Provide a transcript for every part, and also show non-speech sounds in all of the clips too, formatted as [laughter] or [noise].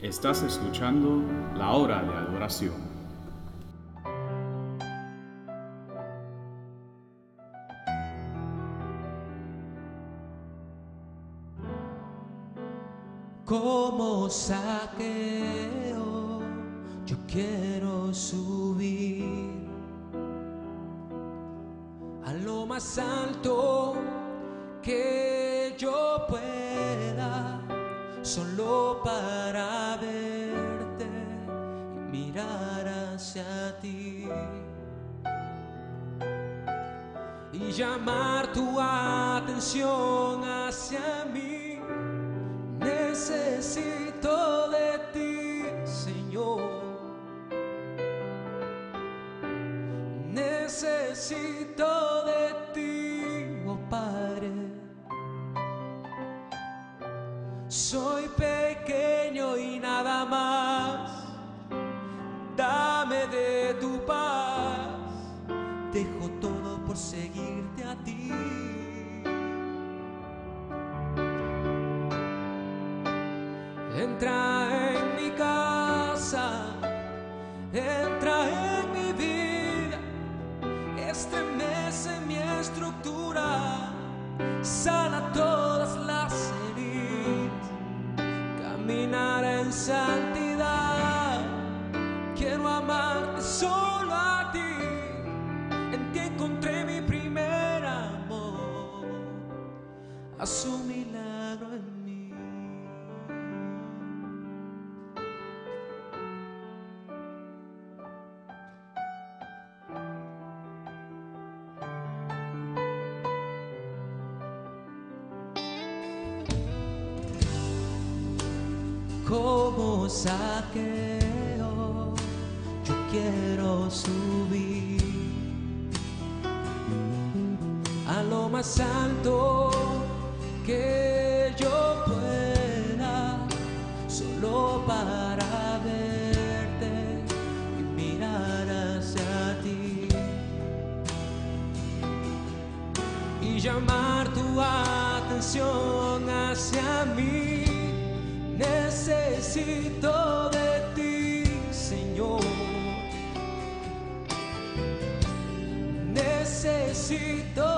Estás escuchando la hora de adoración. Como saqueo, yo quiero subir a lo más alto que yo pueda, solo para llamar tu atención hacia mí. Entra en mi casa, entra en mi vida, estremece mi estructura, sana todas las heridas, caminar en santidad. Saqueo, yo quiero subir a lo más alto que yo pueda, solo para verte y mirar hacia ti y llamar tu atención hacia mí. Necesito de ti, Señor. Necesito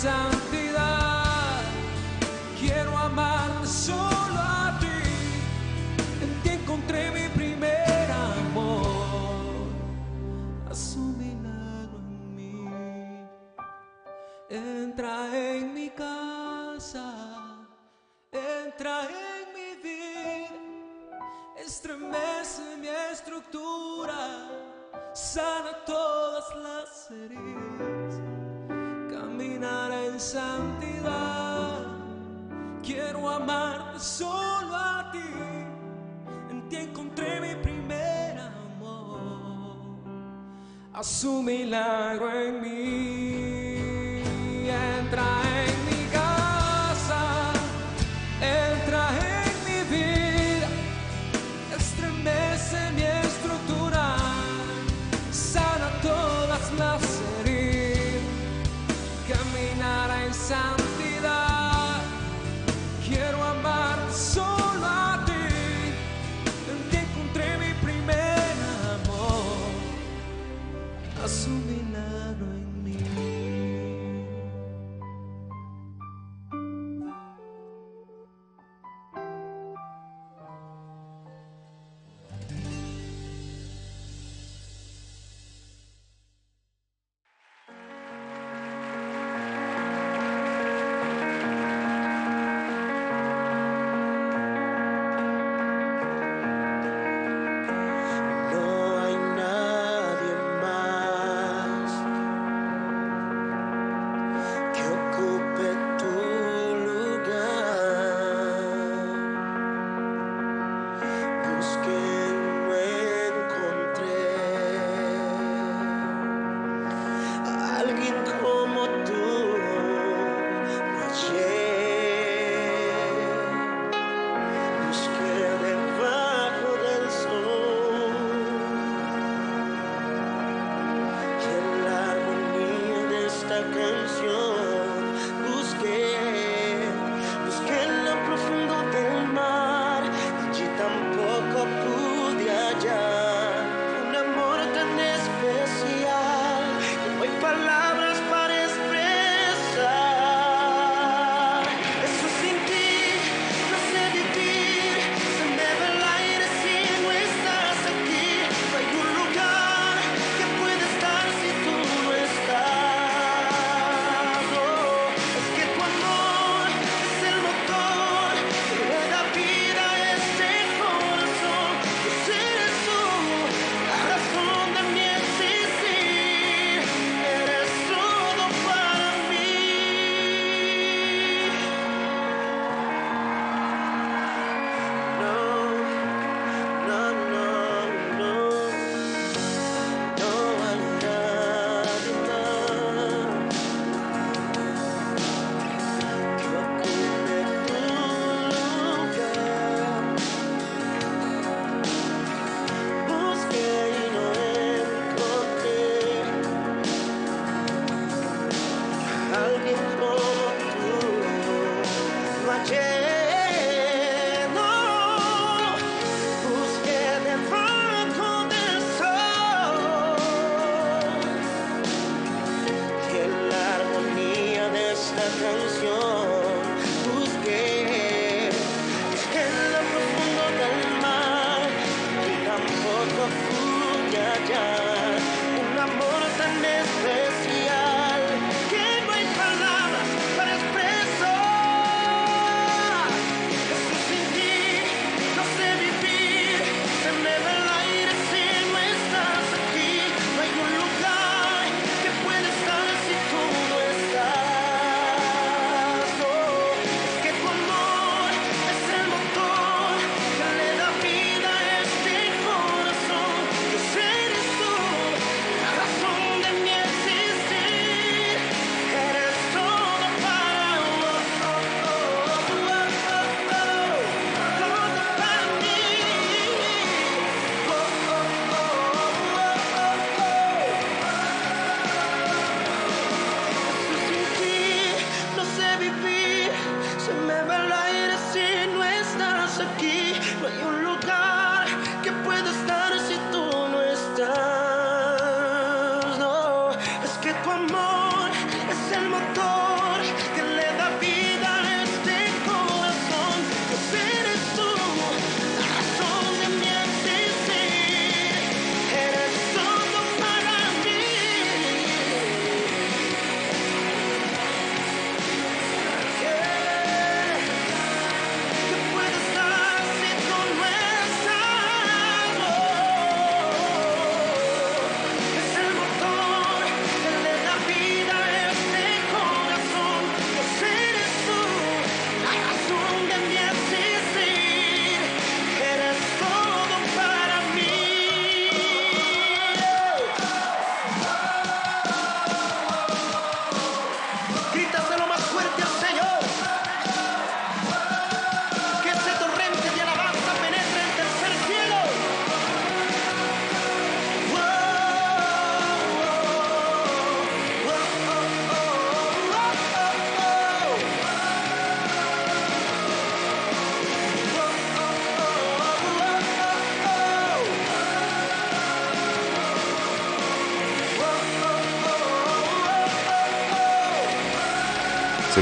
santidad. Quiero amarte solo a ti, en ti encontré mi primer amor. Haz un en mí. Entra en mi casa, entra en mi vida, estremece mi estructura, sana todas las heridas, en santidad. Quiero amarte solo a ti, en ti encontré mi primer amor haz un milagro en mí. Entra en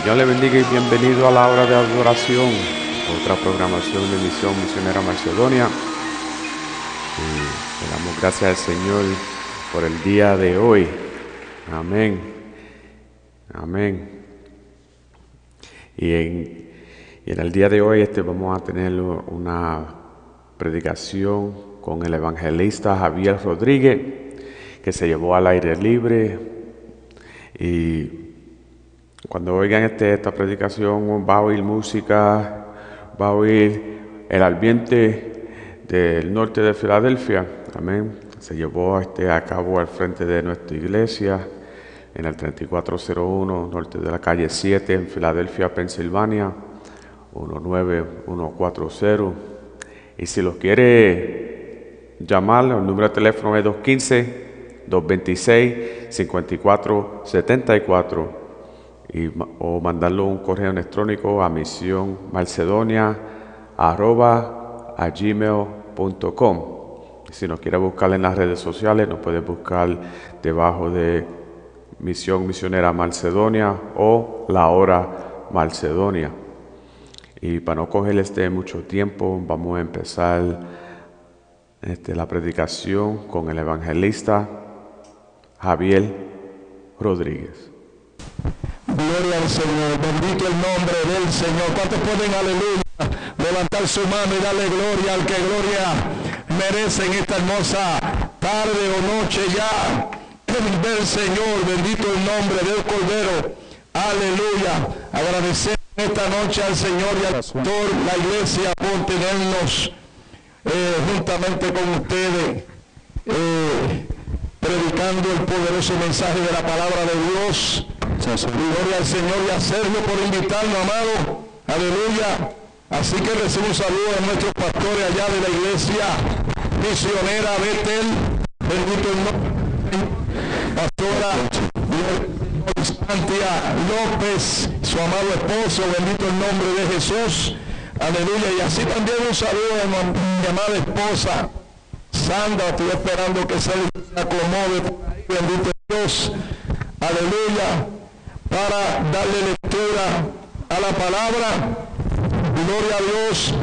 Señor le bendiga y bienvenido a la hora de adoración, otra programación de Misión Misionera Macedonia. le damos gracias al Señor por el día de hoy. Amén. Amén. Y en, el día de hoy este, vamos a tener una predicación con el evangelista Javier Rodríguez, que se llevó al aire libre y cuando oigan este, esta predicación va a oír música, va a oír el ambiente del norte de Filadelfia. Amén. Se llevó este a cabo al frente de nuestra iglesia en el 3401 norte de la calle 7 en Filadelfia, Pensilvania, 19140. Y si los quiere llamar, el número de teléfono es 215 226-5474 y, o mandarlo un correo electrónico a misión arroba. Si nos quiere buscar en las redes sociales, nos puede buscar debajo de Misión Misionera Macedonia o La Hora Macedonia. Y para no cogerles de mucho tiempo, vamos a empezar este, la predicación con el evangelista Javier Rodríguez. Gloria al Señor, bendito el nombre del Señor. ¿Cuántos pueden, aleluya, levantar su mano y darle gloria al que gloria merece en esta hermosa tarde o noche ya del Señor? Bendito el nombre del Cordero. Aleluya. Agradecer esta noche al Señor y al pastor, la iglesia, por tenernos eh, juntamente con ustedes. eh, predicando el poderoso mensaje de la palabra de Dios. Gloria al Señor y a Sergio por invitarnos, amado. Aleluya. Así que recibo un saludo de nuestros pastores allá de la iglesia misionera Betel. Bendito el nombre. Pastora Santia López, su amado esposo, bendito el nombre de Jesús. Aleluya. Y así también un saludo de mi amada esposa, Sandra, estoy esperando que se acomode bendito Dios, aleluya, para darle lectura a la palabra, gloria a Dios,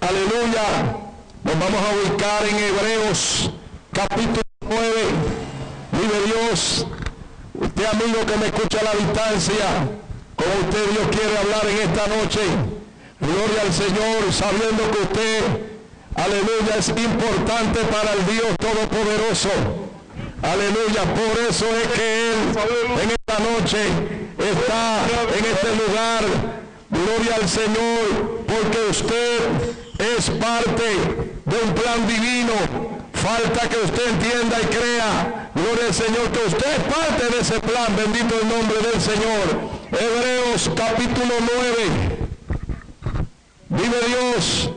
aleluya, nos vamos a ubicar en Hebreos capítulo 9, vive Dios, usted amigo que me escucha a la distancia, como usted Dios quiere hablar en esta noche, gloria al Señor, sabiendo que usted Aleluya, es importante para el Dios Todopoderoso. Aleluya, por eso es que Él en esta noche está en este lugar. Gloria al Señor, porque usted es parte de un plan divino. Falta que usted entienda y crea, gloria al Señor, que usted es parte de ese plan. Bendito el nombre del Señor. Hebreos capítulo 9. Vive Dios.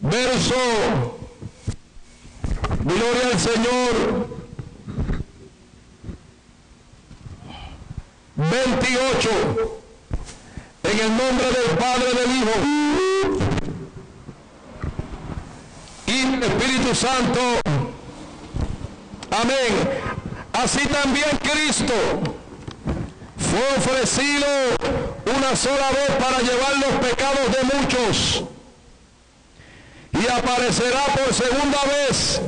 Verso, gloria al Señor, 28, en el nombre del Padre, del Hijo y del Espíritu Santo. Amén. Así también Cristo fue ofrecido una sola vez para llevar los pecados de muchos y aparecerá por segunda vez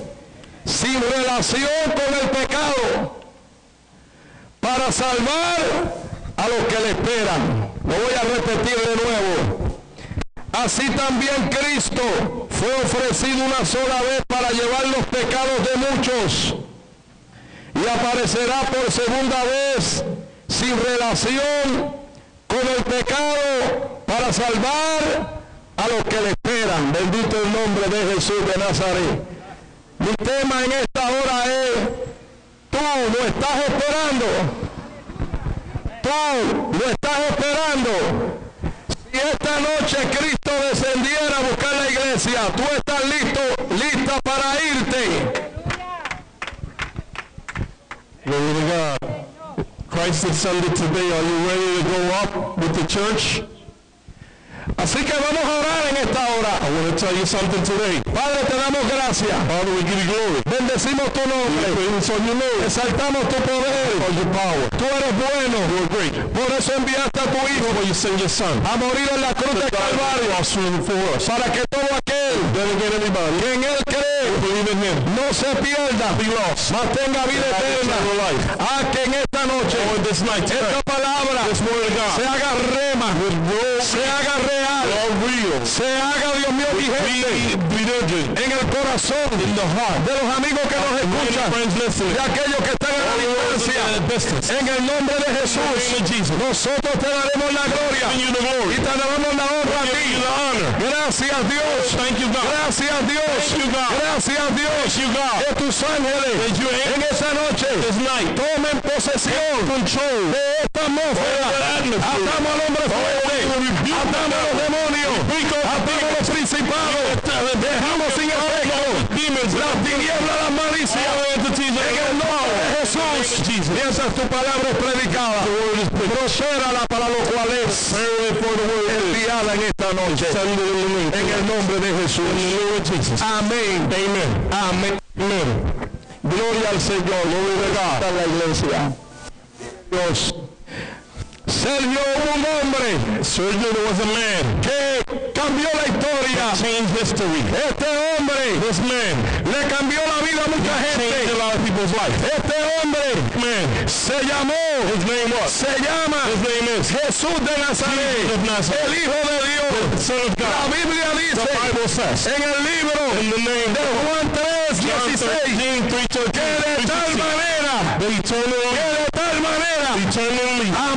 sin relación con el pecado para salvar a los que le esperan. Lo voy a repetir de nuevo. Así también Cristo fue ofrecido una sola vez para llevar los pecados de muchos y aparecerá por segunda vez sin relación con el pecado para salvar a los que le esperan. Bendito el nombre de Jesús de Nazaret. Mi tema en esta hora es, tú lo estás esperando. Tú lo estás esperando. Si esta noche Cristo descendiera a buscar la iglesia, tú estás listo, lista para irte. Glory to God. Christ descended today. Are you ready to go up with the church? Así que vamos a orar en esta hora. I want to tell you something today. Padre, te damos gracias. Father, we give you glory. Bendecimos tu nombre. name. Exaltamos tu poder. For your power. Tú eres bueno. You are great. Por eso enviaste a tu Hijo. For you send your Son. A morir en la cruz de Calvario. For us. Para que todo aquel. Que en Él cree. Believe in Him. No se pierda. Be lost. Mas tenga vida eterna. A que en esta noche. Or this night. Esta palabra. This God. Se haga rema. Se haga real. Se haga, Dios mío, vigente en el corazón de los amigos que nos escuchan, de aquellos que están a la distancia. En el nombre de Jesús, nosotros te daremos la gloria y te daremos la honra a ti. Gracias Dios. Gracias Dios. Gracias Dios. Que tus ángeles en esa noche tomen posesión de esta atmósfera. Atamos al hombre fuerte. Atamos a los demonios. Atamos los principados. Dejamos sin efecto las tinieblas, las malicias. En nombre de Jesús. Mientras tu palabra es predicada. Proceda para lo cual es enviada en esta noche. En el nombre de Jesús. Amén. Amén. Amén. Gloria al Señor. Gloria a la iglesia. Dios. Sergio hubo un hombre, Sergio was a man, que cambió la historia. Changed history. Este hombre, this man, le cambió la vida a mucha gente. Changed a lot of people's life. Este hombre, man, se llamó, his name was, se llama, his name is Jesús de Nazaret, of Nazareth. el Hijo de Dios. The Son of God. La Biblia dice, the Bible says, en el libro in the name de Juan 3, 16, que de tal manera, que de tal manera, eternally, al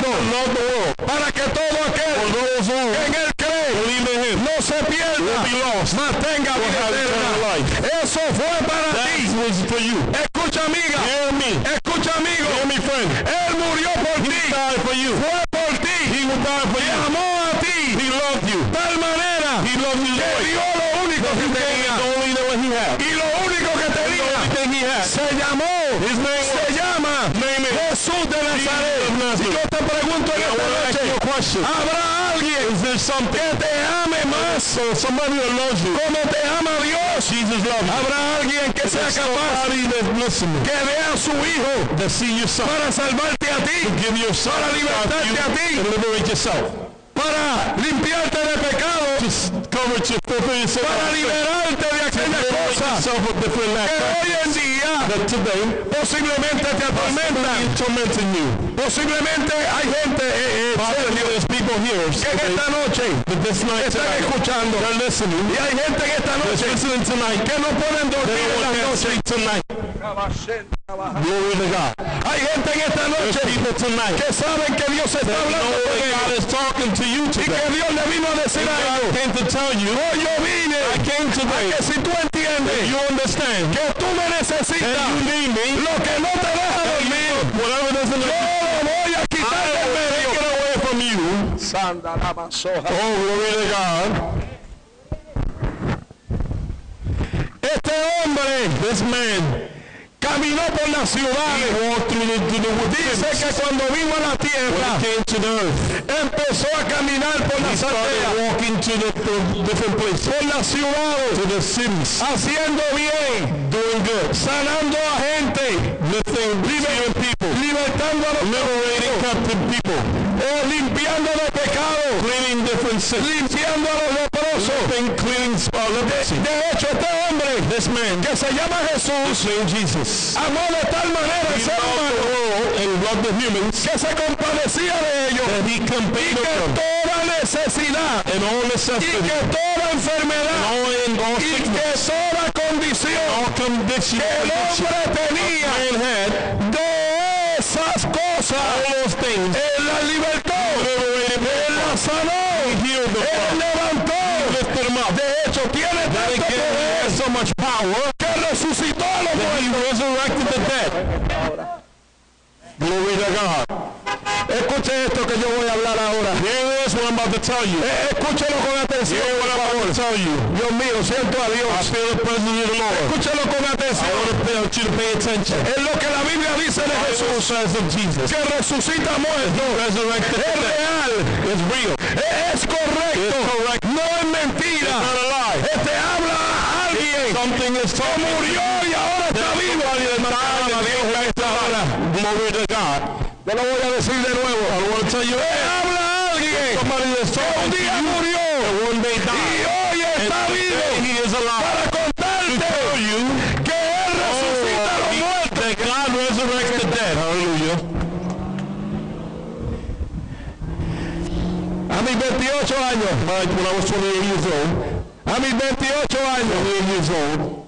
mundo, para que todo aquel que en él cree, no. se pierda, mas tenga vida eterna. Eso fue para ti. Escucha amiga, escucha amigo, él murió por ti, fue por ti, te amó a ti, tal manera que dio lo único que tenía, y lo único que tenía, se llamó, se llama Jesús de Nazaret. Y yo te pregunto en ¿habrá alguien que te ame más. Como te ama Dios? ¿Habrá alguien que sea capaz que vea a su hijo para salvarte a ti, para libertarte a ti? para limpiarte de pecado, para liberarte de aquellas cosas que hoy en día posiblemente te atormentan. Posiblemente hay gente eh, eh, que esta noche están escuchando. y hay gente en esta noche que no pueden dormir en la noche. Glory to God. Hay gente en esta noche que saben que Dios está hablando con ellos y que Dios le vino a decir algo. Hoy yo vine a que si tú entiendes que tú me necesitas, lo que no te deja dormir, yo lo voy a quitar del medio. Oh, glory to God. Este hombre, this man, caminó por las ciudades. Dice que cuando vino a la tierra, empezó a caminar por las aldeas, por las ciudades, haciendo bien, sanando a gente, libertando a los people, eh, limpiando de pecados, limpiando a los leprosos. De, de hecho, este hombre que se llama Jesús, amó de tal manera al ser humano que se compadecía de ellos. Y que toda necesidad. Y que toda enfermedad. Y que toda condición. Que el hombre tenía de esas cosas. Él la libertó. Él la sanó. Él levantó. De hecho tiene tanto poder so much power. que resucitó a los muertos. glory to God escuche esto que yo voy a hablar ahora. Here is what I'm about to tell you. Eh, escúchelo con atención here what I'm you. Dios mío siento a Dios. I feel the the Lord. Escúchelo con atención. Es lo que la Biblia dice de Jesús. Jesus. Que resucita muertos es real. Es real. Es correcto. Correct. no es mentira. Not a lie. Este habla a alguien something is que murió y ahora está vivo. to God yo lo voy a decir de nuevo. I want to tell you habla alguien. que un día murió. y hoy está vivo para contarte que él oh, resucita a los muertos. God resurrects the dead. Hallelujah. A mis 28 años. When I was 28 years old. A mis 28 años. 28 years old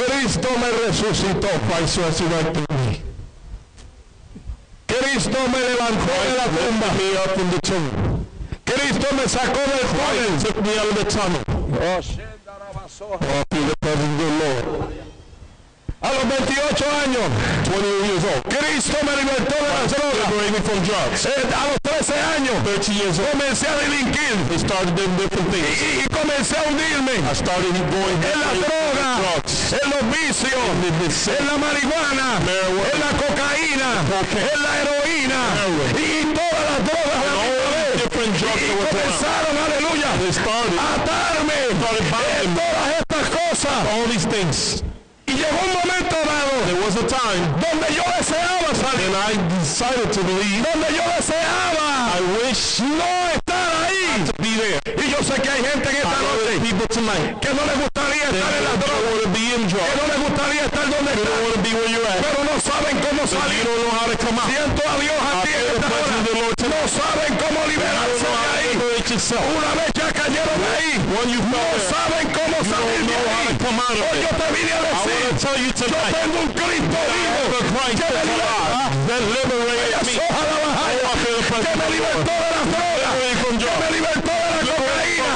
Cristo me resucitó Christ resurrected me Cristo me levantó de la tumba me up the tomb Cristo me sacó del túnel took me out of the tunnel oh, the Lord a los 28 años, 20 years old, Cristo me libertó de las drogas. From drugs. Eh, a los 13 años, 30 years old, comencé a delinquir. I started doing different things. Y, y comencé a hundirme. I started going en la droga. En la marihuana, Marijuana. en la cocaína, Cocaine. en la heroína y todas las drogas a la vez. Y comenzaron, aleluya, a atarme todas estas cosas. all these things. Y llegó un momento dado There was a time donde yo deseaba salir, and I decided to believe. donde yo deseaba I wish no estar ahí. to be there. Y yo sé que hay gente en esta noche there's people tonight que no le gustaría that estar en las don't drogas, want to be in que drugs. no le gustaría estar donde They don't está, want to be where you're at. pero no saben cómo But you salir. Siento a Dios aquí en esta hora. No saben cómo liberarse de ahí. Una vez ya cayeron de ahí, no saben cómo salir de ahí. Hoy yo te vine a decir, yo tengo un Cristo vivo que me the que me libertó de las drogas, que me libertó de la cocaína,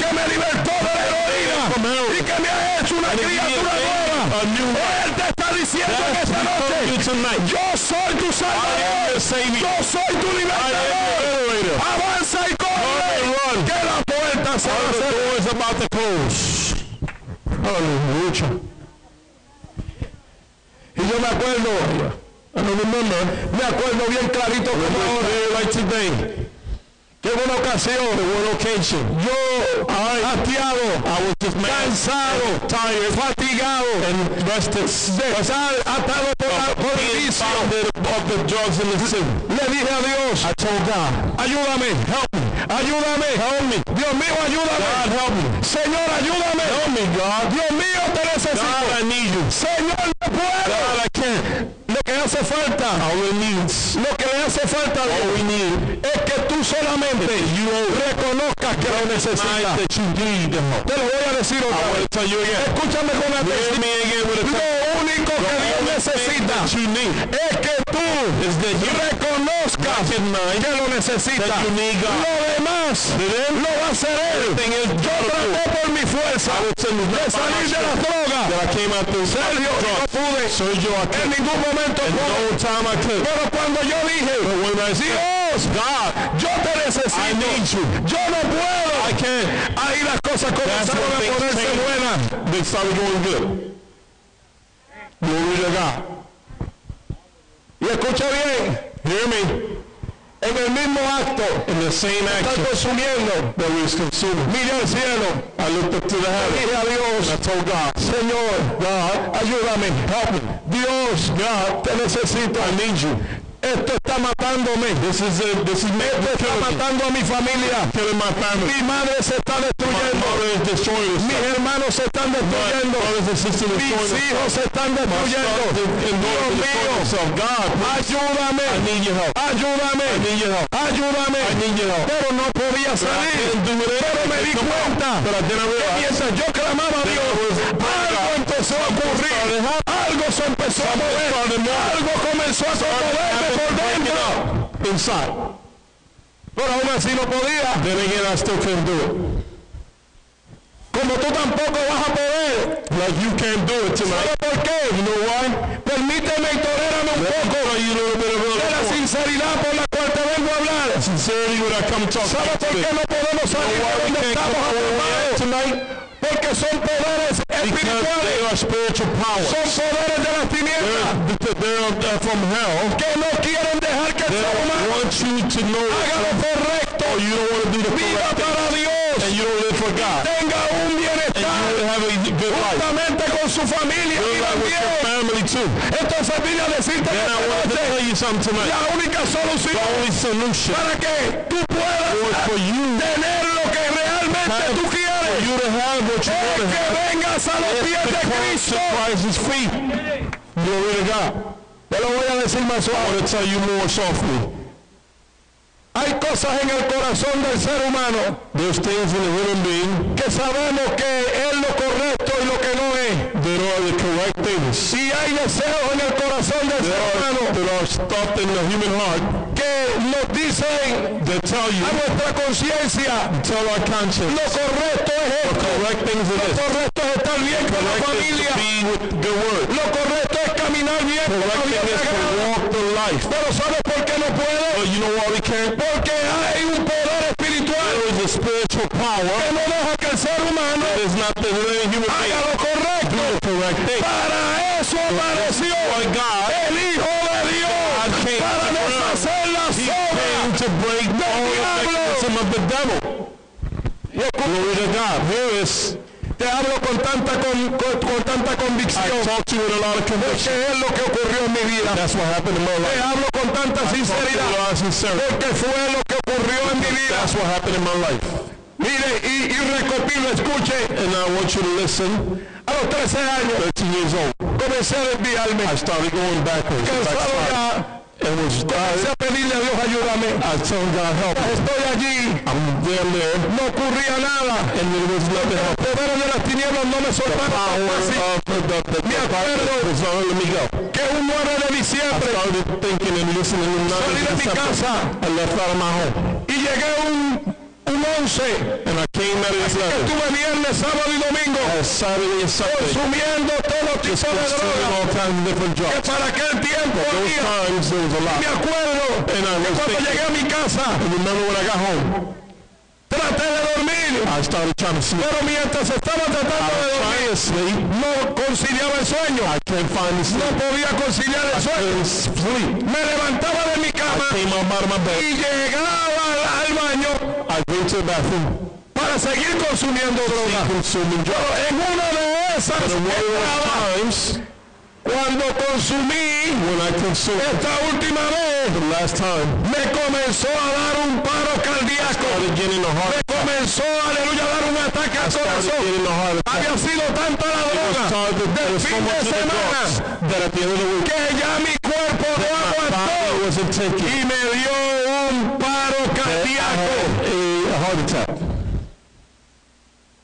que me libertó de la heroína y que me ha hecho una criatura nueva. Tonight. yo soy tu salvador, yo soy tu libertador. Avanza y corre, que la puerta se va a The cerrar. door is about to close. Aleluya. Y yo me acuerdo, I remember, me acuerdo bien clarito como ahora, Like today. En una ocasión, One occasion. yo, hastiado, I was just mad, cansado, tired, fatigado, and rested. atado por, por el vicio, of the drugs and the sin. le dije a Dios, I told God, ayúdame, help me. ayúdame, Help me. Dios mío, ayúdame, God, help me. Señor, ayúdame, Help me, God. Dios mío, te necesito, God, I need you. Señor, no puedo, God, I can't. lo que hace falta, All it needs, lo hace falta Dios need, es que tú solamente reconozcas que lo necesitas. Te lo voy a decir otra vez. Escúchame con atención. Lo único que Dios necesita es que tú reconozcas que lo necesitas. Lo demás lo va a hacer Él. Yo traté por mi fuerza de salir de las drogas. Sergio, no pude. Sergio, I En can't. ningún momento. Pero cuando yo dije, I said, Dios, God, yo te necesito. I need you. Yo no puedo. I can't. Ahí las cosas comenzaron a ponerse buenas. They started going good. Glory to God. Y escucha bien, Hear me. en el mismo acto, In the same action consumiendo. that we consuming, Miré al cielo, I looked up to the heavens dije a and I Dios, told God, Señor, God, ayúdame, help me. Dios, God, te necesito. I need you. Esto está matándome. This is it. This is me. Esto está matando a mi familia. Mi madre se está destruyendo. Mis hermanos se están destruyendo. Mis hijos se están destruyendo. Dios mío, ayúdame. I need your help. Ayúdame. I need your help. Ayúdame. I need your help. Pero no podía salir. Pero me di cuenta. Que mientras yo clamaba a Dios, algo empezó a ocurrir. Se empezó a mover. Algo comenzó a conmoverme por dentro. inside. Pero aún así no podía. Then again, I still couldn't do it. Como tú tampoco vas a poder. Like you can't do it tonight. ¿Sabes por qué? You know why? Permíteme y tolérame un poco you a little bit of de la sinceridad por la cual te vengo a hablar. sincerity when I come talk to ¿Sabes por qué no podemos salir de donde estamos atrapados? Porque son poderes espirituales. Son poderes de las tinieblas They're, they're from hell. que no quieren dejar que el ser humano haga lo correcto. or you don't want to do the Viva para Dios. And you don't live for God. Tenga un bienestar juntamente con su familia. Entonces vine a decirte que la única solución para que tú puedas was for you tener realmente tú quieres you to have what you es want to que vengas a los pies de Cristo. Te lo voy a decir más I suave. want to tell you more softly. Hay cosas en el corazón del ser humano que sabemos que es lo correcto y lo que no that are the correct things. Si hay deseos en el corazón del ser humano that are stuffed in the human heart que nos dicen that tell you, a nuestra conciencia tell our conscience, lo correcto es the esto. correct things Lo correcto es estar bien con la familia. Lo correcto es caminar bien con la Correct vida is to walk the life. Pero ¿sabes por qué no puedo? But you know why we can't? Porque hay un poder espiritual There is a spiritual power que no deja que el ser humano that is not the human haga lo correcto. Para eso apareció el Hijo de Dios. Para deshacer las obras del diablo. Te hablo con tanta, con, con, tanta convicción es lo que ocurrió en mi vida. Te hablo con tanta sinceridad porque fue lo que ocurrió en mi vida. Mire, y, y recopilo, escuche. And I want you to listen. A los 13 años 13 years old, comencé a desviarme. I started going backwards. Cansado ya. And was Comencé I, a pedirle a Dios ayúdame. I told God help me. Estoy allí. I'm down there, No ocurría nada. and there was nothing El poder de las tinieblas no me the, Me acuerdo. Que un 9 de I diciembre started thinking and listening and Salí de mi casa. I left out of my home. y llegué un, un 11. And I came out of this letter. Estuve viernes, sábado y domingo Saturday and Sunday. consumiendo todo tipo de drogas. Que para aquel tiempo lot. Me acuerdo And I que cuando llegué a mi casa and remember when I got home, traté de dormir. I started trying to sleep. Pero mientras estaba tratando de dormir, no conciliaba el sueño. No podía conciliar el sueño. Me levantaba de mi cama y llegaba para seguir consumiendo droga. En una de esas times, cuando consumí when I consumed esta última vez, the last time, me comenzó a dar un paro cardíaco. Me comenzó, aleluya, a dar un ataque al corazón. Había sido tanta la droga del fin de semana que ya mi cuerpo no aguantó y me dio un paro heart attack.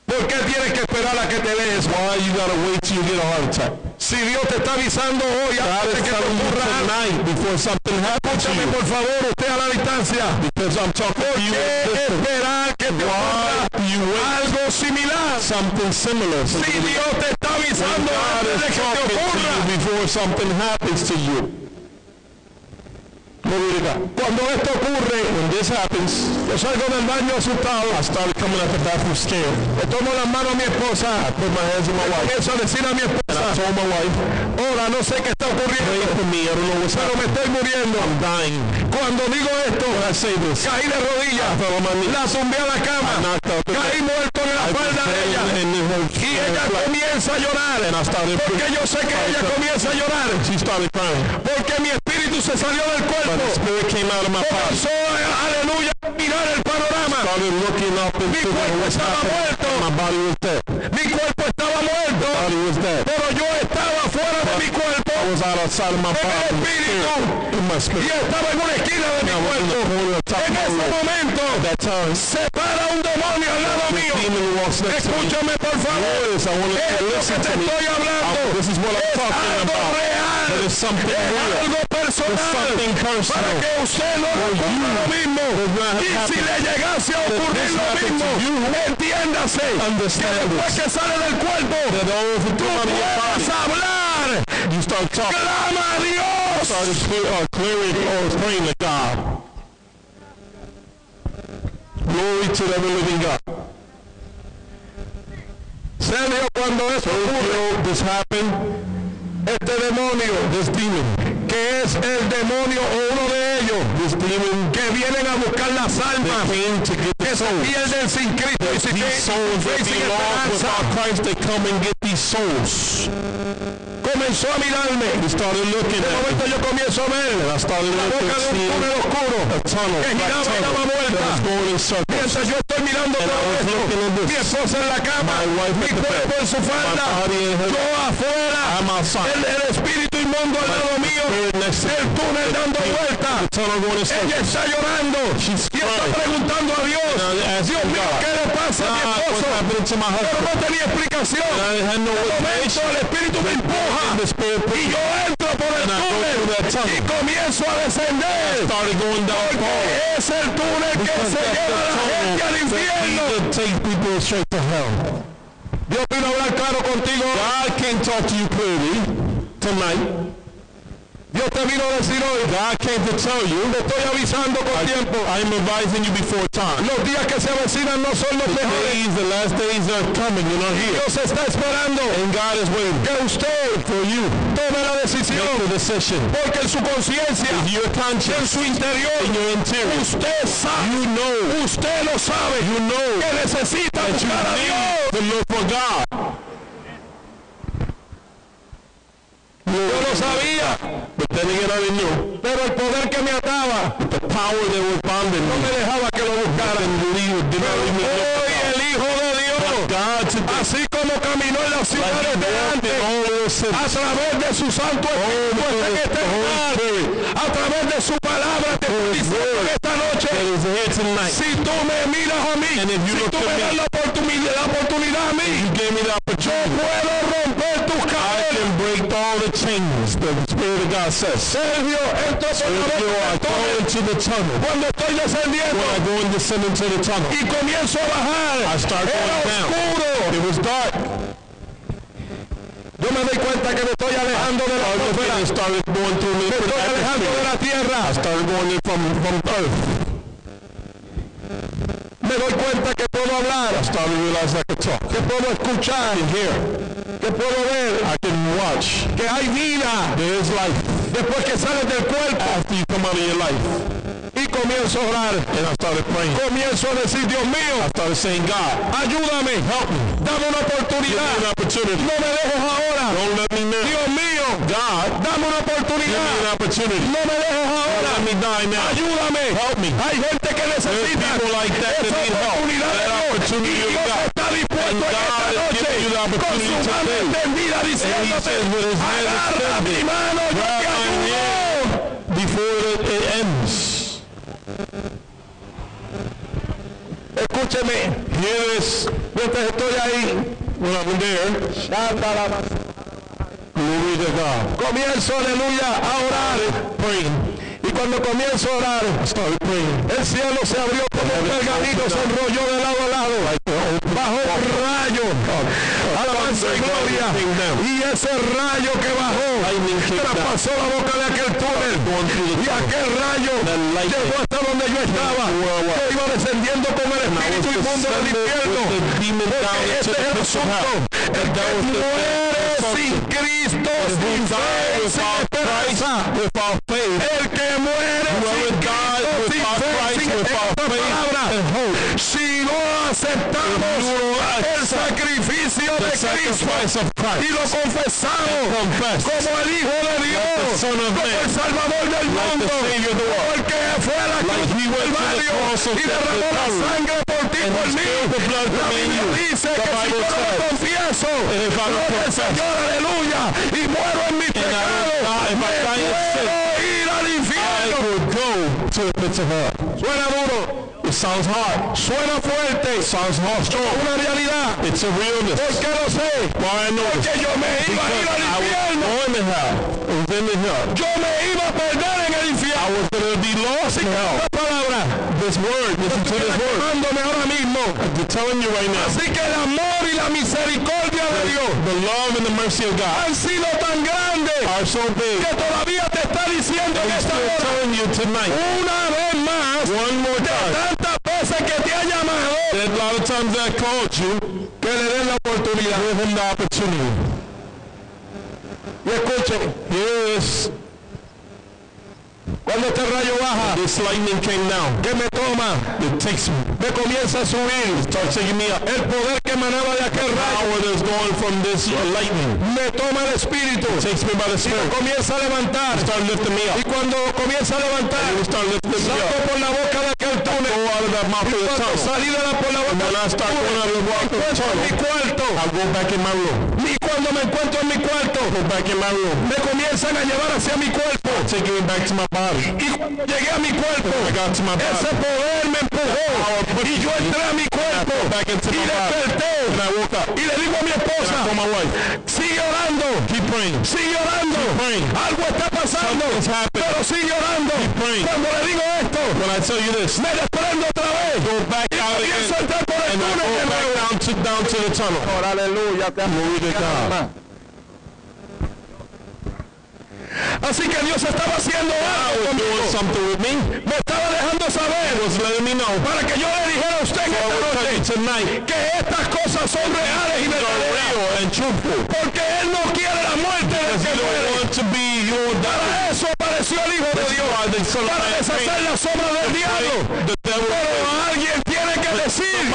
¿Por qué tienes que esperar a que te des? Why you gotta wait till you get a heart attack? Si Dios te está avisando hoy antes que te ocurra algo, before something happens to escúchame por favor, usted a la distancia. Because I'm talking ¿Por to you. qué esperar que te ocurra algo similar? something similar? Si Dios te está avisando antes de que te ocurra. before something happens to you. Cuando esto ocurre, When this happens, yo salgo del baño asustado. I started coming out the bathroom scared. Le tomo las manos a mi esposa. I put my hands on my wife. A decir a mi And I esposa, told my wife, ahora no sé qué está pray ocurriendo, for me. I don't know what's pero me estoy muriendo. I'm dying. Cuando digo esto, When I say this, caí de I rodillas, fell on my knees. la zumbé a la I cama, knocked out the caí muerto en la I falda de ella. Y ella comienza a llorar. and I started Porque yo sé que ella comienza a llorar. She started crying. Porque mi espíritu se salió del cuerpo. Comenzó, aleluya, a mirar el panorama. Mi cuerpo estaba muerto. My body was dead. Mi cuerpo estaba muerto. Pero yo estaba fuera de mi cuerpo. En el espíritu. Y estaba en una esquina de mi cuerpo. En ese momento se para un demonio al lado mío. Escúchame por favor. Esto que te estoy hablando I- this is what I'm es talking about. real. It is something real. personal. It's something Para personal. que usted no le ocurra lo mismo. Y si le llegase a ocurrir lo mismo, entiéndase que understand después this. que sale del cuerpo, That of the tú out of your puedes hablar. You start talking. Clama a Dios. Clear, uh, clearing or praying to God. Glory to the living God. Sergio, cuando eso ocurre, Until this happened, este demonio, demon, que es el demonio o uno de ellos, que vienen a buscar las almas, que se pierden sin Cristo y sin, esperanza, without Christ, they come and get these souls. Comenzó a mirarme. He started looking De momento yo comienzo a ver And I started la boca de un túnel oscuro. tunnel, que giraba y daba that vuelta. was going in circles. Mientras yo estoy mirando And todo esto, mi esposa en la cama, mi cuerpo en su falda, yo afuera, el espíritu inmundo al lado mío, el túnel dando vuelta. The tunnel going in Ella está llorando y está preguntando a Dios, I Dios mío, ¿qué le pasa a mi esposo? Pero no tenía explicación. I De momento el espíritu me empuja y yo entro por el I túnel y comienzo a descender. Porque es el túnel que se lleva a la gente al infierno. that takes people straight to hell. Dios vino a hablar claro contigo. God can talk to you clearly tonight. Dios te vino a decir hoy, God came to tell you, te estoy avisando con I, tiempo. I am advising you before time. Los días que se avecinan no son los The mejores. days, the last days are coming. You're not here. Dios está esperando And God is waiting que usted for you. tome la decisión. Make the decision. Porque en su conciencia, your en conscience, su interior, in your interior, usted sabe, you know, usted lo sabe, you know que necesita buscar a Dios. for God. Yo lo sabía, But then again, I didn't know. pero el poder que me ataba The power that was bounding no me dejaba que lo buscara. Hoy el Hijo de Dios, today, así como caminó en las ciudades de antes, those a través de su Santo Espíritu en este lugar, a través de su palabra te diciendo en esta noche, si tú me miras a mí, si tú me, das la oportunidad, la oportunidad a mí, You gave me the yo opportunity. puedo romper tus I cadenas. can break all the chains. The Spirit of God says. Sergio, entro por la If you boca are del the tunnel, cuando estoy descendiendo when I go and descend into the tunnel, y comienzo a bajar, I start era going down. oscuro. It was dark. Yo me doy cuenta que me estoy alejando de la atmósfera, me estoy alejando de tierra. I started going in from, from earth. Me doy cuenta que puedo hablar, I started to realize I talk. que puedo escuchar, que puedo ver, I can watch. que hay vida There is life después que sales del cuerpo after you come out of your life. y comienzo a orar. And I started praying. Comienzo a decir, Dios mío, I started saying, God, ayúdame, help me. dame una Give me oportunidad. an opportunity. No me dejes ahora. Don't let me now. Dios mío, God, dame una give me an oportunidad. opportunity. No me dejes Don't ahora. let me die now. Ayúdame. Help me. Hay gente que There's necesita people like that that esa need help. oportunidad de That Dios. opportunity Y of Dios God. está dispuesto And en God esta is noche giving you the con opportunity su mano today. extendida diciéndote, says with his hand agarra extended, mi mano, yo grab te my ayudo. Before it, it ends. Escúcheme, Hear this. mientras estoy ahí, When I'm there, glory to God. comienzo, aleluya, a orar. Praying. Cuando comienzo a orar, el cielo se abrió como un pergamino, se enrolló de lado a lado, bajo rayo, alabanza y gloria. Y ese rayo que bajó, traspasó la boca de aquel túnel. Y aquel rayo llegó hasta donde yo estaba. Yo iba descendiendo con el espíritu inmundo del infierno. Porque este es el asunto. El que muere sin Cristo, sin fe, sin esperanza. El que muere sin sacrificio de Cristo y lo confesamos como el Hijo de Dios, como el Salvador del mundo, Savior of the como world, el que fue a la cruz del Calvario y derramó la sangre por ti, por mí. La Biblia dice que si yo no lo confieso, gloria al Señor, aleluya, y muero en mi pecado, me puedo ir al infierno. Suena duro, sounds hard. suena fuerte, Sounds hard. es una realidad. It's a realness. ¿Por qué lo sé? Why I know? Porque yo me iba a ir al I was going to hell. I was in the hell. Yo me iba a perder en el I was going to be lost in hell. Palabra, This word, listen to this word. ahora mismo. I'm telling you right now. Así que el amor y la misericordia de Dios The love and the mercy of God han sido tan grandes are so big. que todavía te está diciendo en I'm esta hora telling you tonight. una vez más One more time. Que te ha llamado That a lot of times I called you, que le den la oportunidad. give him the opportunity. Y escuchen, Yes, cuando este rayo baja, this lightning came down. que me toma, It takes me, me comienza a subir. starts taking me up. El poder que emanaba de aquel rayo Power that's going from this lightning me toma el espíritu takes me by the y me spirit. comienza a levantar. Start lifting me Y up. cuando comienza a levantar, You start lifting me up. por la boca de aquel túnel. Go out of that mouth of the tunnel. la, por la boca When I del start going out of the mouth of the en mi tunnel, cuarto. I go back in my room. Y cuando me encuentro en mi cuarto, Go back in my room. me comienzan a llevar hacia mi cuerpo. Back to my body. Y cuando llegué a mi cuerpo, I got to my ese body. poder me empujó. Y yo entré a mi cuerpo. Back into Y my body. desperté. And I woke up. Y le digo a mi And I esposa, told my wife, sigue orando. keep praying. Sigue orando. praying. Algo está pasando. Pero sigue orando. praying. Cuando le digo esto, When I tell you this, me desprendo otra vez. go back out Comienzo a again. entrar por el And I túnel down to, down to the tunnel. Aleluya. Glory to God. Así que Dios estaba haciendo algo conmigo. me. Estaba dejando saber para que yo le dijera a usted en que estas cosas son reales y verdaderas. Porque Él no quiere la muerte del que muere. Para eso apareció el Hijo de Dios. Para deshacer la sombra del diablo. Pero alguien tiene que decir,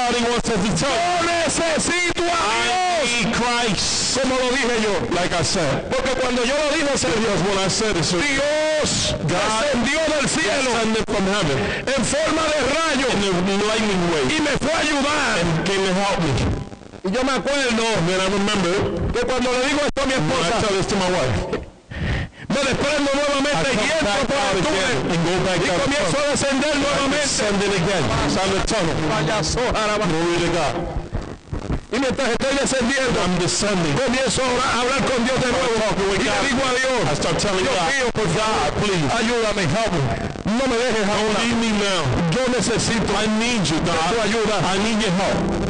yo necesito a I Dios. need Como lo dije yo. Like I said. Porque cuando yo lo dije, Because when I said it, so Dios descendió del cielo from heaven en forma de rayo in lightning way y me fue a ayudar. and came to help me. Y yo me acuerdo And then I remember que cuando le digo esto a mi I esposa, tell this to my wife. me desprendo nuevamente y entro por go back y comienzo a descender nuevamente. Again. Sound the tunnel. Glory to God. Y mientras estoy descendiendo, I'm descending. comienzo a hablar con Dios de nuevo. Y le digo a I Dios, start telling Dios mío, por favor, please, ayúdame, help me. No me dejes ahora. Yo necesito I need you, tu God. ayuda. I need your help.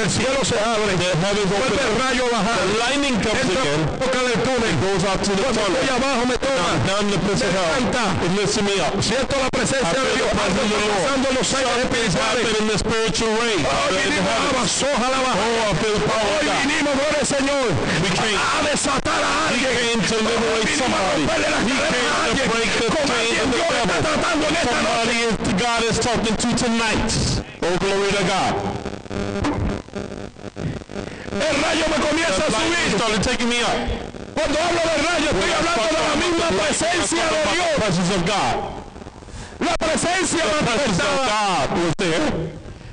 El cielo se abre. The Vuelve el rayo a bajar. The lightning comes again. boca del túnel. Goes out to the tunnel. estoy abajo me toma. Down the of hell. Levanta. It lifts me up. Siento la presencia de Dios. the presence Algo of the está Lord. pasando los aires espirituales. in the spiritual realm. Hoy In the vinimos a heavens. Basoja la baja. Oh, I feel the power of Hoy God. vinimos, gloria al Señor, We came. a desatar a He alguien. came to liberate somebody. He came to break the alguien of the devil. tratando en esta noche. Somebody God is talking to tonight. Oh, glory to God. El rayo me comienza a subir. Cuando hablo del rayo estoy hablando de la misma presencia de Dios. La presencia manifestada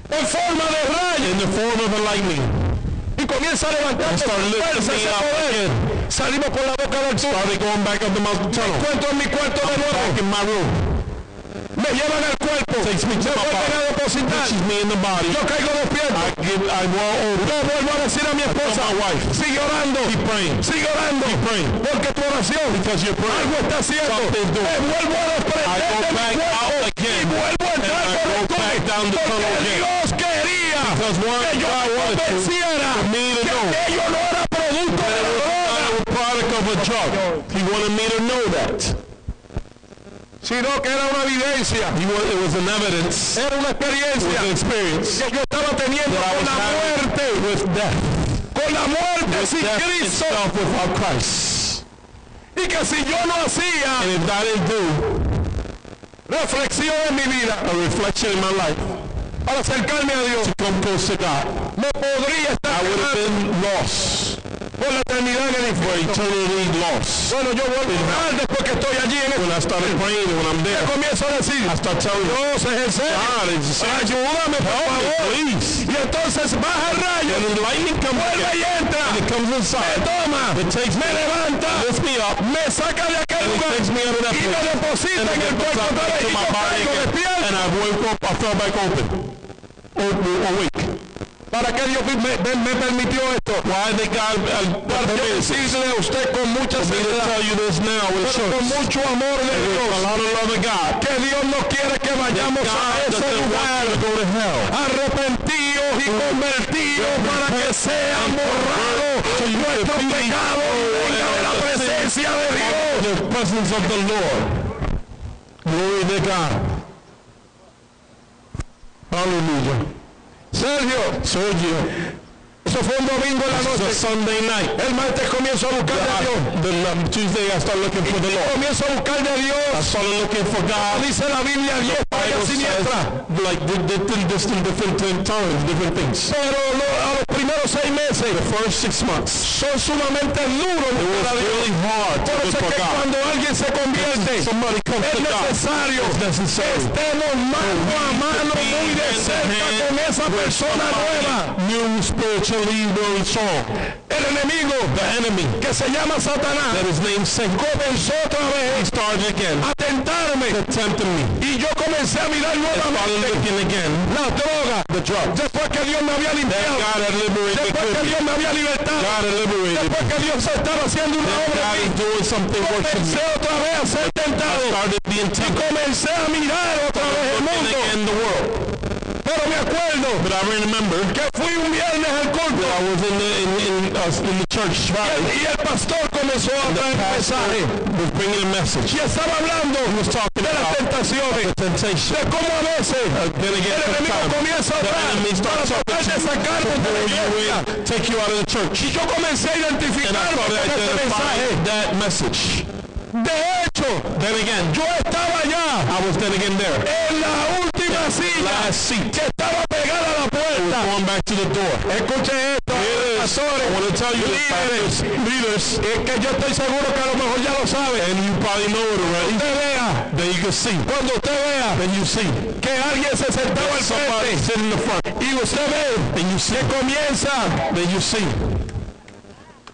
en forma de rayo. in the form of a lightning. Y comienza a levantar fuerza ese poder. again. Salimos por la boca del túnel. Started going back up the mountain tunnel. Encuentro en mi cuarto de nuevo. Me llevan al cuerpo. Takes me to Me my a body. depositar. Me in the body. Yo caigo despierto. I give, I roll over. Yo vuelvo a decir a mi esposa, my wife. sigue orando, Keep praying. sigue orando, praying. porque tu oración Because you're praying. algo está haciendo. Something's doing. Me vuelvo a I desprender go back cuerpo out y vuelvo a entrar And I por el go back down the tunnel porque again. Dios quería Because one que yo God me convenciera for me to que know aquello no era producto de la droga, not a product of a drug. He wanted me to know that. Sino que era una evidencia, it was an evidence. era una experiencia an experience que yo estaba teniendo I con la muerte, with death. con la muerte sin Cristo, Christ. y que si yo no hacía And if that didn't do reflexión en mi vida a reflection in my life para acercarme a Dios, to come close to God, no podría estar I would have been lost. Por la eternidad en el infierno. Bueno, yo vuelvo a después que estoy allí en el When I started praying when I'm there, comienzo a decir, you, Dios es el Señor, ayúdame por favor. Y entonces baja el rayo, And the lightning comes vuelve y entra, And it comes me toma, me levanta, me up, me saca de aquel lugar. y me deposita And en el cuerpo otra vez y yo caigo despierto. And I woke up, I fell back open. Open, awake. ¿Para qué Dios me, me- me permitió esto? Why they God uh, Para decirle a usted con mucha For me to seriedad, tell you this now with pero con mucho amor de With a Dios, lot of love of God. que Dios no quiere que vayamos a ese lugar go to hell. arrepentidos y convertidos para que pecados y venga de la presencia de Dios. The presence of the Lord. Glory to God. Hallelujah. Sergio, Sergio, eso fue un domingo en la a noche. Sunday night. El martes comienzo a buscar de Dios. The, um, Tuesday I start looking for the Lord. Comienzo a buscar de I Dios. started looking for God. Dice la Biblia, siniestra. like di- di- di- different, different tongues, different things. Pero a primeros seis meses The first six months, son sumamente duros it buscar was a Dios. really hard to Por eso que God. cuando alguien se convierte, es necesario que estemos mano a mano muy de cerca con esa persona nueva. New spiritually very strong. El enemigo The enemy que se llama Satanás that is named Satan comenzó otra vez started again a tentarme y yo comencé a mirar nuevamente again. la droga The drug. Después que Dios me había limpiado después que. Dios me había libertado después que Dios estaba haciendo una obra en mí comencé me. otra vez a ser tentado y comencé a mirar otra vez el mundo. Pero me acuerdo But I remember que fui un viernes al culto. I was in the, in, in, uh, in the church Y el, Friday. y el pastor comenzó a traer un mensaje. was bringing a message. Y estaba hablando de las tentaciones. The temptation. De cómo a veces Then again, el enemigo comienza a hablar para tratar de talking sacarnos de la iglesia. take you out of the church. Y yo comencé a identificarme con este mensaje. that message. De hecho, Then again, yo estaba allá I was then again there. en la última silla Last seat. que estaba pegada a la puerta. Going back to the door. Escuche esto, pastores, líderes, leaders, es que yo estoy seguro que a lo mejor ya lo sabe. and you probably know it already. Usted vea, Then you can see. cuando usted vea Then you see. que alguien se sentaba al frente sitting in the front. y usted ve Then you see. que comienza Then you see.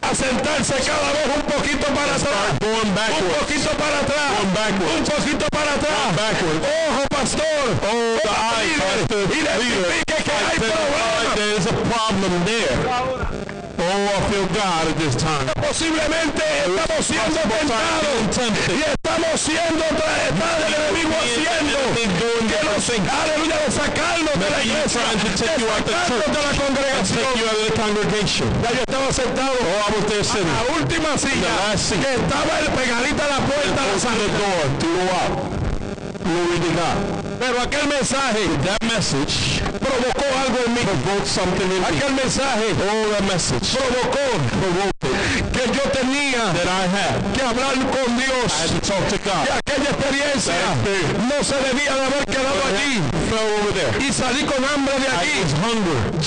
A sentarse cada vez un poquito para atrás, un poquito para atrás, un poquito para atrás. Ojo, pastor, Oh, the eye, pastor, identifique que hay problemas. Oh, I feel God at this time. Posiblemente estamos siendo tentados y estamos siendo tratados del enemigo haciendo que nos, aleluya, de sacarnos de la iglesia, de sacarnos la congregación. Ya yo estaba sentado Oh, I was there sitting. a la última silla que estaba el pegadita a la puerta de la. Glory to God. Pero aquel mensaje That message provocó algo en mí. provoked something in me. Aquel mensaje Oh, that message provocó que yo tenía que hablar con Dios. Que aquella experiencia no se debía de haber quedado allí. Y salí con hambre de allí.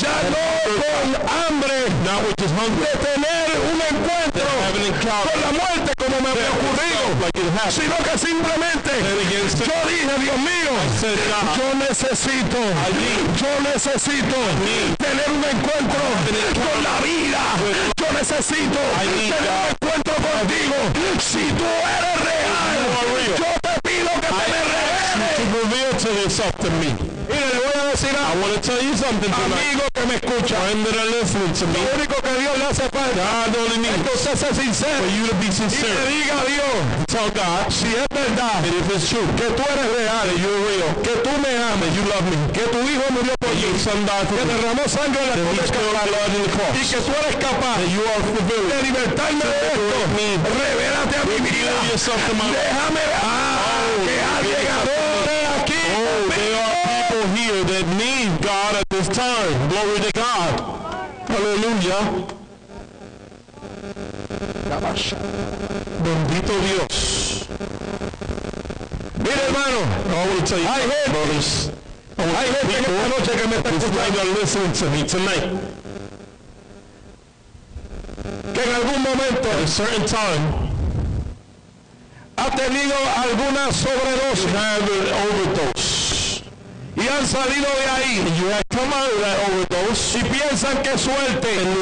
Ya no con hambre de tener un encuentro con la muerte como me había ocurrido, sino que simplemente yo dije, Dios mío, yo necesito, yo necesito tener un encuentro con la vida. Yo necesito tener encuentro contigo. Si tú eres real, yo te pido que te me reveles. I want to tell you something tonight. amigo que me escucha. Friend that are listening to me. Lo único que Dios le hace falta God only needs sincero for you to be y le diga a Dios Tell God si es verdad that if it's true, que tú eres real, that you're real, que tú me amas, you love me, que tu hijo murió por that mí, your son died for que me, derramó sangre en la cruz y que tú eres capaz that you are fulfilled. de libertarme de esto. Revélate a mi vida. Déjame ah, that need God at this time. Glory to God. Hallelujah. Bendito Dios. Mira hermano, I want to tell you, Hay gente- brothers, hay gente que esta noche que me está this night escuchando are listening to me tonight. que en algún momento At a certain time, ha tenido alguna sobredosis have an overdose. Y han salido de ahí y piensan que es suerte. No,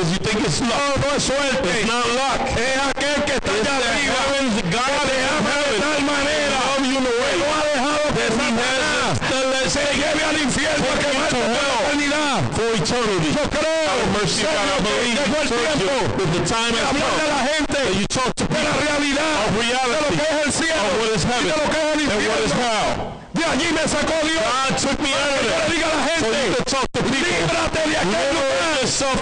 no es suerte. it's not luck. Es aquel que está allá arriba. heavens, God que de tal manera way no ha dejado que Satanás se lleve al infierno a quemar la eternidad. For eternity. Yo creo, Señor, que llegó el tiempo the time de hablarle a la gente de la realidad, de lo que es el cielo y de lo que es el infierno. De allí me sacó Dios. God took me out of there. diga a la So gente, you can talk to people. líbrate de aquel lugar.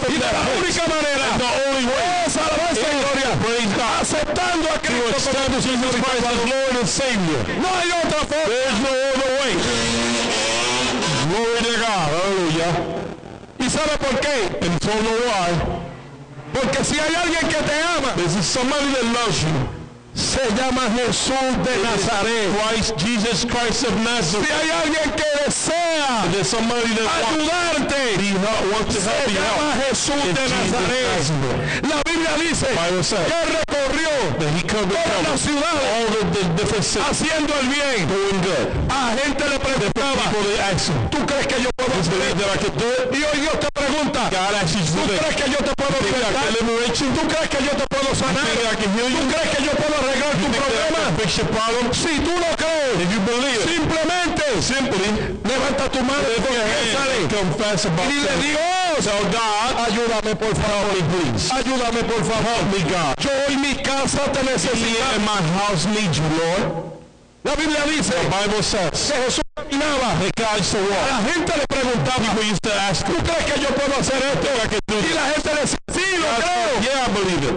Y de la única manera The only way es alabanza y gloria. Praise God. Aceptando a To Cristo como establish Jesus Christ as Lord and Savior. No hay otra forma. There's no other way. Glory to God. Hallelujah. ¿Y sabe por qué? And so know why. Porque si hay alguien que te ama, This is somebody that loves you. Se llama Jesús de Nazaret. Christ, Jesus Christ of Si Nazareth. hay alguien que desea ayudarte, wants to se help llama. Jesús de Jesus Nazaret. La Biblia dice says que recorrió that he covered toda la covered ciudad all the, the different cities haciendo el bien. doing good. A gente le preguntaba, ¿tú crees que yo I could do it? Y hoy Dios te pregunta, ¿tú crees que yo te puedo libertar? ¿Tú crees que yo te puedo sanar? ¿Tú crees que yo puedo arreglar tu problema? Si tú lo crees, simplemente levanta tu mano y dile. Dios, ayúdame por favor. Ayúdame por favor. Yo y mi casa te my house need you, Lord. La Biblia dice que Jesús caminaba, la gente le preguntaba, ¿tú crees que yo puedo hacer esto? Y la gente le decía, sí, lo creo. yeah, I believe it.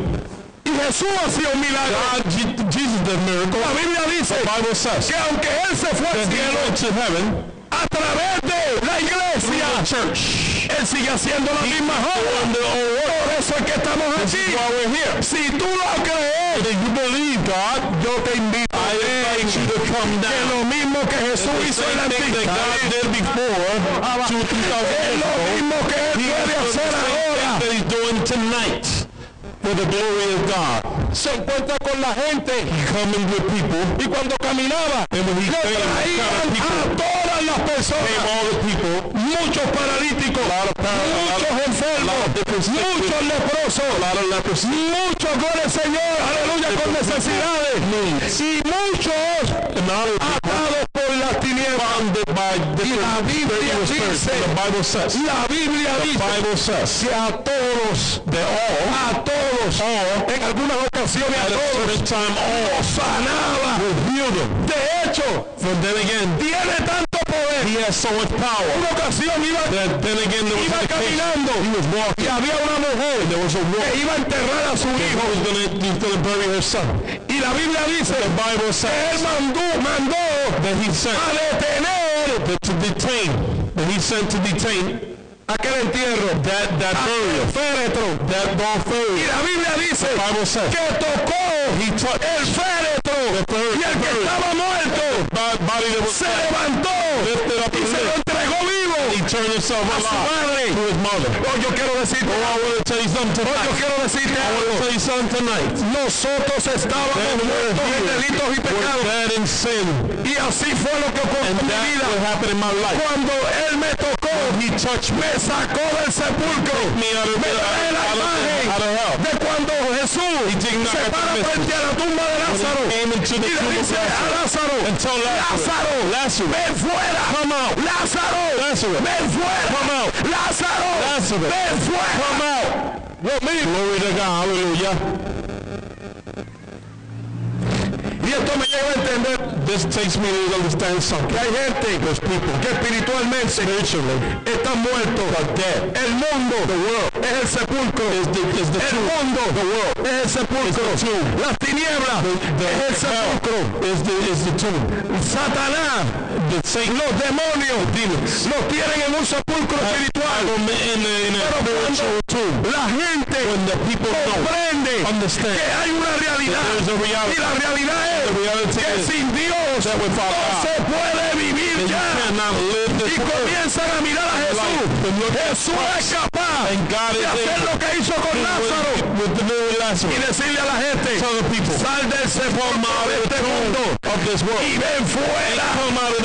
Y Jesús hacía un milagro. God, Je- Jesus did a miracle. La Biblia dice que aunque Él se fue al cielo, a través de la iglesia, church. Él sigue haciendo la misma obra. Por eso es que estamos aquí. Si tú lo crees, you believe God, yo te invito come que lo mismo que Jesús hizo en la two, three thousand es lo mismo que Él puede hacer ahora. the glory of God. Se encuentra con la gente coming with people, y cuando caminaba, and when he traían a todas las personas. all the people, muchos paralíticos, muchos enfermos, muchos leprosos, muchos, gloria al Señor, aleluya, con necesidades, y muchos atados por las tinieblas. by la Biblia dice- says, La Biblia dice que a todos, a todos, en algunas ocasiones a todos, sanaba. De hecho, tiene tanto poder. he has so much power Una ocasión iba, that then again there was iba an occasion. caminando He was y walking. había una mujer There was a que iba a enterrar a su hijo. was gonna, was gonna bury her son. Y la Biblia dice The Bible que él says mandó, mandó that he sent a detener that to detain, that he sent to detain aquel entierro, that that burial, féretro. that Y la Biblia dice The Bible says que tocó he el féretro y el que estaba muerto the body was se levantó vivo He turned himself a su alive madre. to his mother. Oh, yo quiero decirte, Oh, I want to tell you something oh, yo tonight. quiero decirte I want algo. to tell you something tonight. Nosotros estábamos muertos en delitos y pecados. dead in sin. Y así fue lo que ocurrió en mi vida. what happened in my life. Cuando él me tocó, He touched me. me sacó del sepulcro. me out of, Me trae la out, of, imagen out of hell. de cuando Jesús did not se have to para miss frente a la tumba de Lázaro came into the y le tomb of dice a Lázaro, And tell Lazarus, Lázaro, Lazarus, ven fuera, come out. Lázaro, Lazarus, ven fuera, come out. Lázaro, Lazarus, ven fuera. come out. Dios mío. Glory to God. Hallelujah. Esto me lleva a entender This takes me to understand que something. hay gente que espiritualmente están muertos. El mundo es el sepulcro. is the, is the El mundo es el sepulcro. Las tinieblas es el sepulcro. Is the, is the tomb. Satanás, los demonios, los tienen en un sepulcro espiritual. In, in, in a Pero tomb. cuando la gente the comprende que hay una realidad y la realidad The es que sin Dios no se puede vivir ya. Y comienzan a mirar a Jesús. Jesús es capaz de hacer lo que hizo con Lázaro y decirle a la gente, sal del sepulcro de este mundo y ven fuera.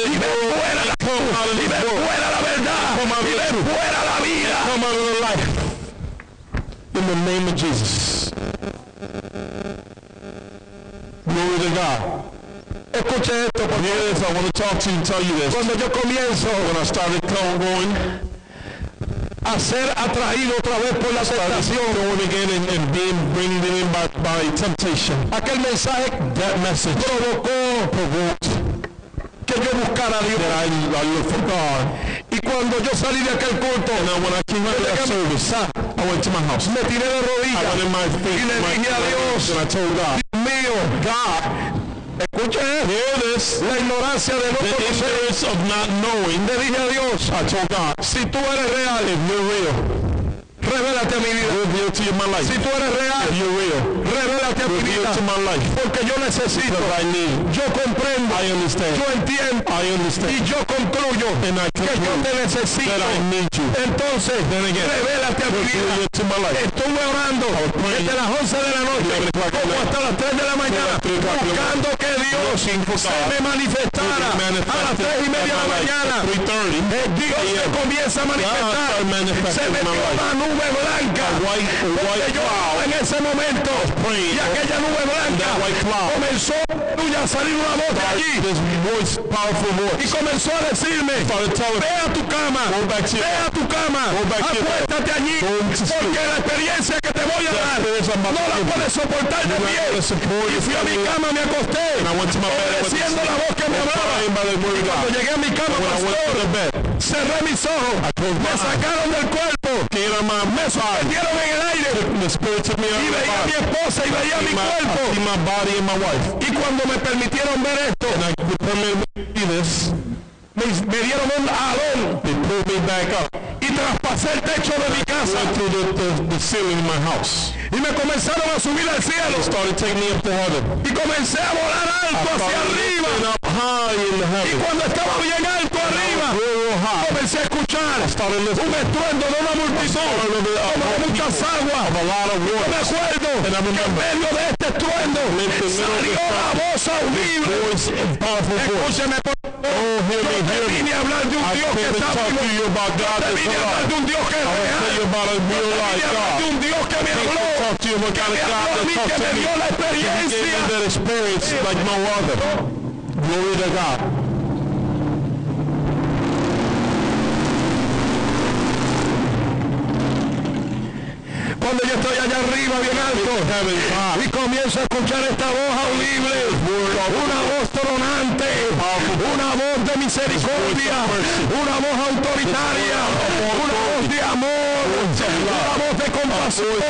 Y ven fuera la y ven fuera la verdad. Y ven fuera la vida. In the name of Jesus. Glory to God. Escuche esto, porque Yes, I want to talk to you and tell you this. cuando yo comienzo When I started going, a ser atraído otra vez por la tentación, going again and, and being bringing in by, by temptation, aquel mensaje that message provocó provoked que yo buscara a Dios. I, I for God. Y cuando yo salí de aquel culto, And then when I came out of that service, I went to my house. me tiré de I rodillas. went in my feet, Y le my, dije a Dios, and I told God, mío, God, esto, this, la ignorancia de no conocer. of not knowing. Le dije a Dios, I told God, si tú eres real, if you're real, revélate a mi vida. reveal to you my life. Si tú eres real, revélate a mi vida. to my life. Porque yo necesito, Because I need, yo comprendo, I understand, yo entiendo I y yo concluyo and I que yo te necesito. that I need you. Entonces, Then again, revélate a mi vida. Reveal it to my life. Estuve orando desde las 11 de la noche como hasta las 3 de la mañana buscando se me manifestara a las 3 y media de la mañana. 3.30, Eh, Dios se comienza a manifestar. Se life. una nube blanca. Porque yo en ese momento. Y aquella nube blanca comenzó a salir una voz de allí. Y comenzó a decirme, ve a tu cama, ve a tu cama, acuéstate allí, porque la experiencia que te voy a dar no la puedes soportar de pie. Y fui a mi cama, me acosté, Obedeciendo la voz que me hablaba. Cuando llegué a mi cama, pastor, cerré mis ojos, me sacaron del cuerpo, me suspendieron en el aire. Y veía a mi esposa y veía mi cuerpo. Y cuando me permitieron ver esto, me me, dieron un up. y traspasé el techo de mi casa Y me comenzaron a subir al cielo. Y comencé a volar alto hacia arriba. Y cuando estaba bien alto arriba, Real, real high. comencé a escuchar Started un listening estruendo de una multitud, como de muchas aguas. of a lot of Yo me waters. acuerdo And I que en remember medio de este estruendo in the middle of salió this la voz audible. voice, powerful voice. Escúcheme, por Oh, hear me, Yo te hear me. vine a hablar de un I Dios que came to está talk vivo. to you about God Te that's vine a hablar alive. de un Dios que es I want to tell you real. about a real Te life vine a hablar de God. un Dios que me I came habló. to talk to you about Que God me habló that a mí, talked que to me me. dio la He gave experiencia. me that experience like no other. Glory to God. Cuando yo estoy allá arriba, bien alto, y comienzo a escuchar esta voz audible, una voz tronante, una voz de misericordia, una voz autoritaria, una voz de amor, una voz de compasión,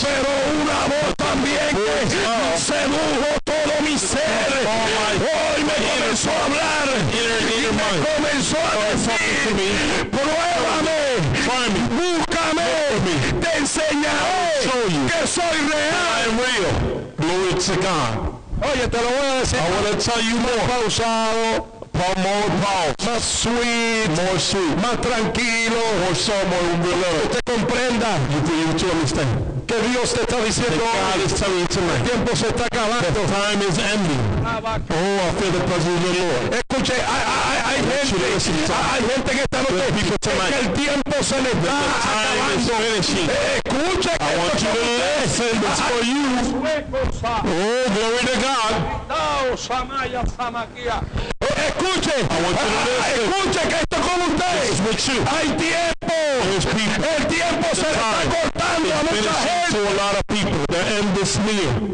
pero una voz también que sedujo todo mi ser. Hoy me comenzó a hablar. Y me comenzó a decir, enseñaré que soy real. I am real. Glory to God. Oye, te lo voy a decir. I want to tell you more. pausado, Pa- More pause. más sweet, More sweet. más tranquilo, More usted comprenda You, you to understand. Que Dios te está diciendo hoy, you el tiempo se está acabando. Time is ending. Oh, I feel the presence of the Lord. Escuche, hay, hay- hay gente, hay gente en esta noche que el tiempo se le está acabando. Escuche, I want you to listen. It's for you. Oh, glory to God. Escuche, listen. escuche que esto con usted. Hay tiempo, el tiempo se está cortando a mucha gente.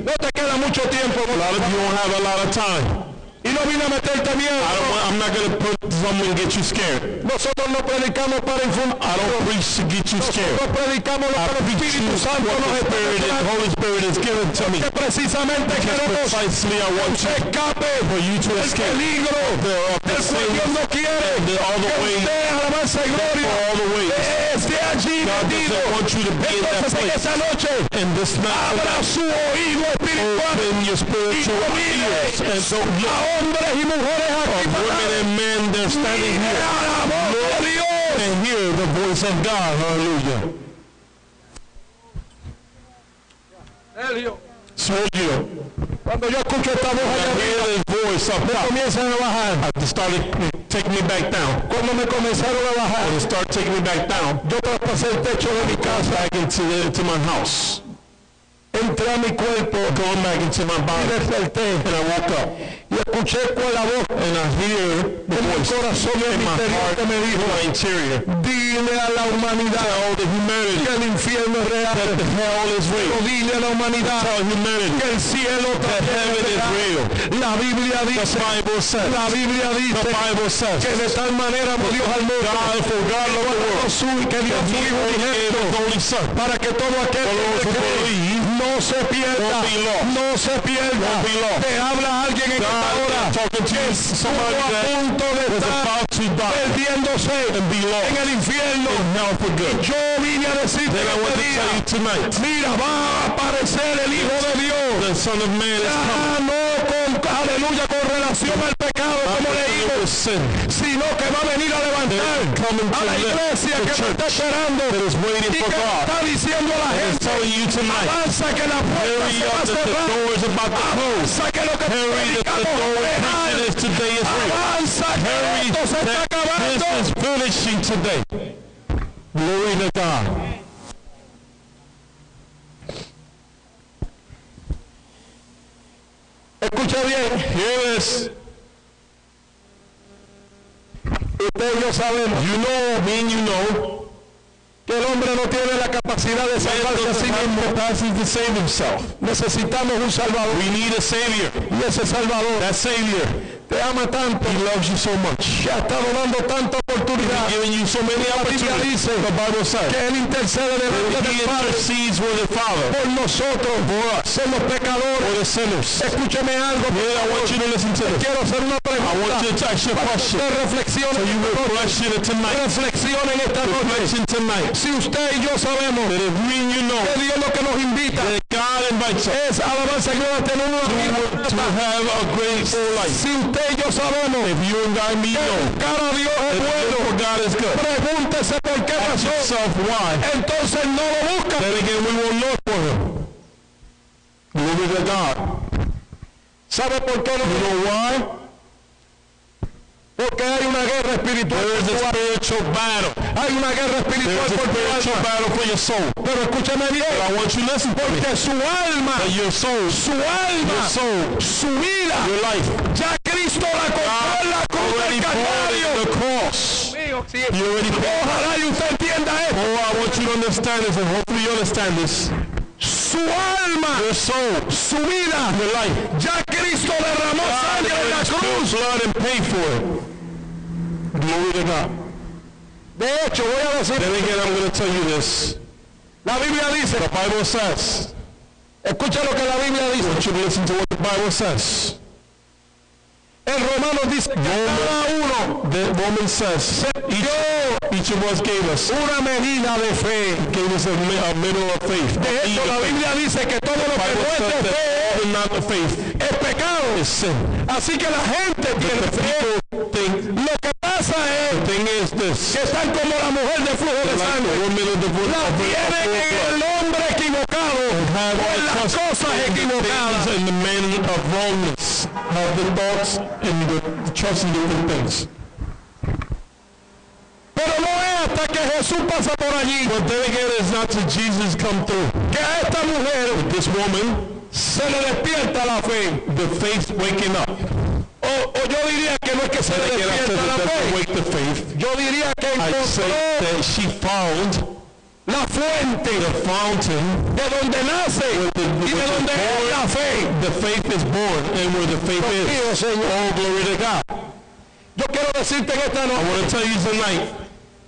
No te queda mucho tiempo. A lot of you don't have a lot of time. Y no vine a meterte miedo. I don't want, I'm not going to put something and get you scared. Nosotros no predicamos para infundir. I don't preach to get you scared. Nosotros predicamos lo que el Espíritu Santo nos Spirit, revelando. Holy Spirit is given to me. Que precisamente queremos Precisely, I want que you escape for you to escape peligro the, of the del cual Dios no quiere the, all the que ways, usted alabanza y gloria all the ways. esté allí God metido. doesn't want you to be in that place. esta noche And this night, abra su oído espiritual open your spiritual ears and so look hombres y mujeres aquí of oh, women and men they're standing here la voz de Dios. and hear the voice of God. Hallelujah. Sergio, Cuando yo escucho esta voz allá I hear arriba, this voice comienzan a bajar. It started taking me back down. Cuando me comenzaron a bajar, started taking me back down, yo traspasé el techo de mi casa, back into the, into my house, entré a mi cuerpo y desperté y escuché con la voz and I hear the en mi voice corazón y en in mi interior heart, que me dijo, my interior, dile a la humanidad tell the humanity que el infierno es real. that the hell is Pero real. dile a la humanidad Tell humanity que el cielo that también heaven es is real. La Biblia The dice, Bible says, la Biblia the dice Bible says, que de tal manera Dios al mundo God for God the que su Hijo unigénito para que todo aquel que cree no se pierda, no se pierda. Te habla alguien en esta hora. Estuvo a punto de estar perdiéndose en el infierno. Yo vine a decirte este día, mira, va a aparecer el Hijo de Dios. Ya no con, aleluya, con relación al como with leímos, sin, sino que va a venir a levantar coming a to la live iglesia the que me está church esperando that is waiting y for que God. está diciendo a la And is gente, telling you tonight, avanza que la puerta hurry se va a up that the cerrar, door is about to close. avanza que lo que Hurry that the predicamos door es is real, preaching is today is real. avanza que Hurry esto se está that acabando. this is finishing today. Glory to God. Escucha bien. Hear this. Usted y yo sabemos. You know, you know, que el hombre no tiene la capacidad de salvarse a sí mismo. to save himself. Necesitamos un Salvador. We need a Savior. Y ese Salvador That Savior, te ama tanto, He loves you so much. que ha estado dando tanta oportunidad. Giving you so many opportunities. dice The Bible says que Él intercede delante del He Padre intercedes with the Father por nosotros, for us, por los pecadores. for the sinners. Escúcheme algo. Yeah, I want you to listen to this. Quiero hacer una I want pregunta. you to ask your question. Usted reflexione, So you it tonight. reflexione en esta noche. Reflection tonight. Si usted y yo sabemos That if we and you know que Dios lo que nos invita that God invites us es alabanza y gloria a tener una vida to have a great life. Si usted yo sabemos If you and I que know buscar a Dios es bueno, God is good, pregúntese por qué ask yourself why. Entonces no lo busca. Then again, we will look for Him. Glory to God. ¿Sabe por qué no? You know why? Porque hay una guerra espiritual. There is a spiritual battle. Hay una guerra espiritual por tu spiritual alma. battle for your soul. Pero escúchame bien. But I want you to listen to me. Porque su alma, your soul, su alma, your soul, su vida, your life, ya Cristo la compró en la cruz already del Calvario. it, the cross. You already. Ojalá y usted entienda esto. Oh, I want you to understand this, and hopefully you understand this. Su alma, Your soul, su vida, your life, ya Cristo derramó sangre en la cruz. blood and paid for it. Glory to God. De hecho, voy a decir, Then again, I'm going to tell you this. la Biblia dice, The Bible says, escucha lo que la Biblia dice. want you listen to what the Bible says. En Romanos dice que cada uno The woman says, each, each of us gave us, una medida de fe. gave us a, a middle of faith. De hecho, la. Biblia dice que todo lo que that fe the faith es pecado. Así que la gente tiene The fe. Lo que pasa es thing is this, que están como la mujer de flujo de sangre. woman of the La tienen en el hombre equivocado. Por las cosas equivocadas. and the men of wrongness, have the thoughts and the, the trust in different things. Pero no es hasta que Jesús pasa por allí But then again, it's not till Jesus come through. que esta mujer This woman, se le despierta la fe. the faith waking up. O, o yo diría que no es que se le I despierta la fe. wake the faith. Yo diría que I say encontró that she found la fuente the fountain de donde nace the- y de is donde es born. la fe. The faith is born, and where the faith is. Mío, Señor. Oh, glory to God. Yo quiero decirte en esta I noche want to tell you tonight,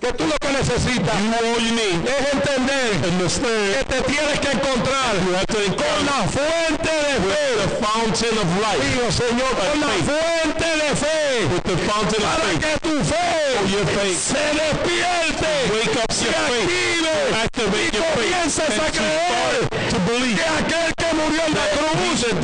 que tú lo que necesitas es entender que te tienes que encontrar con la fuente de fe. the fountain of life. Mío, Señor, con la fuente de fe. With the fountain of Para que tu fe your faith. se despierte, Wake up se active Activate y comiences a creer start to believe que aquel que murió en la cruz he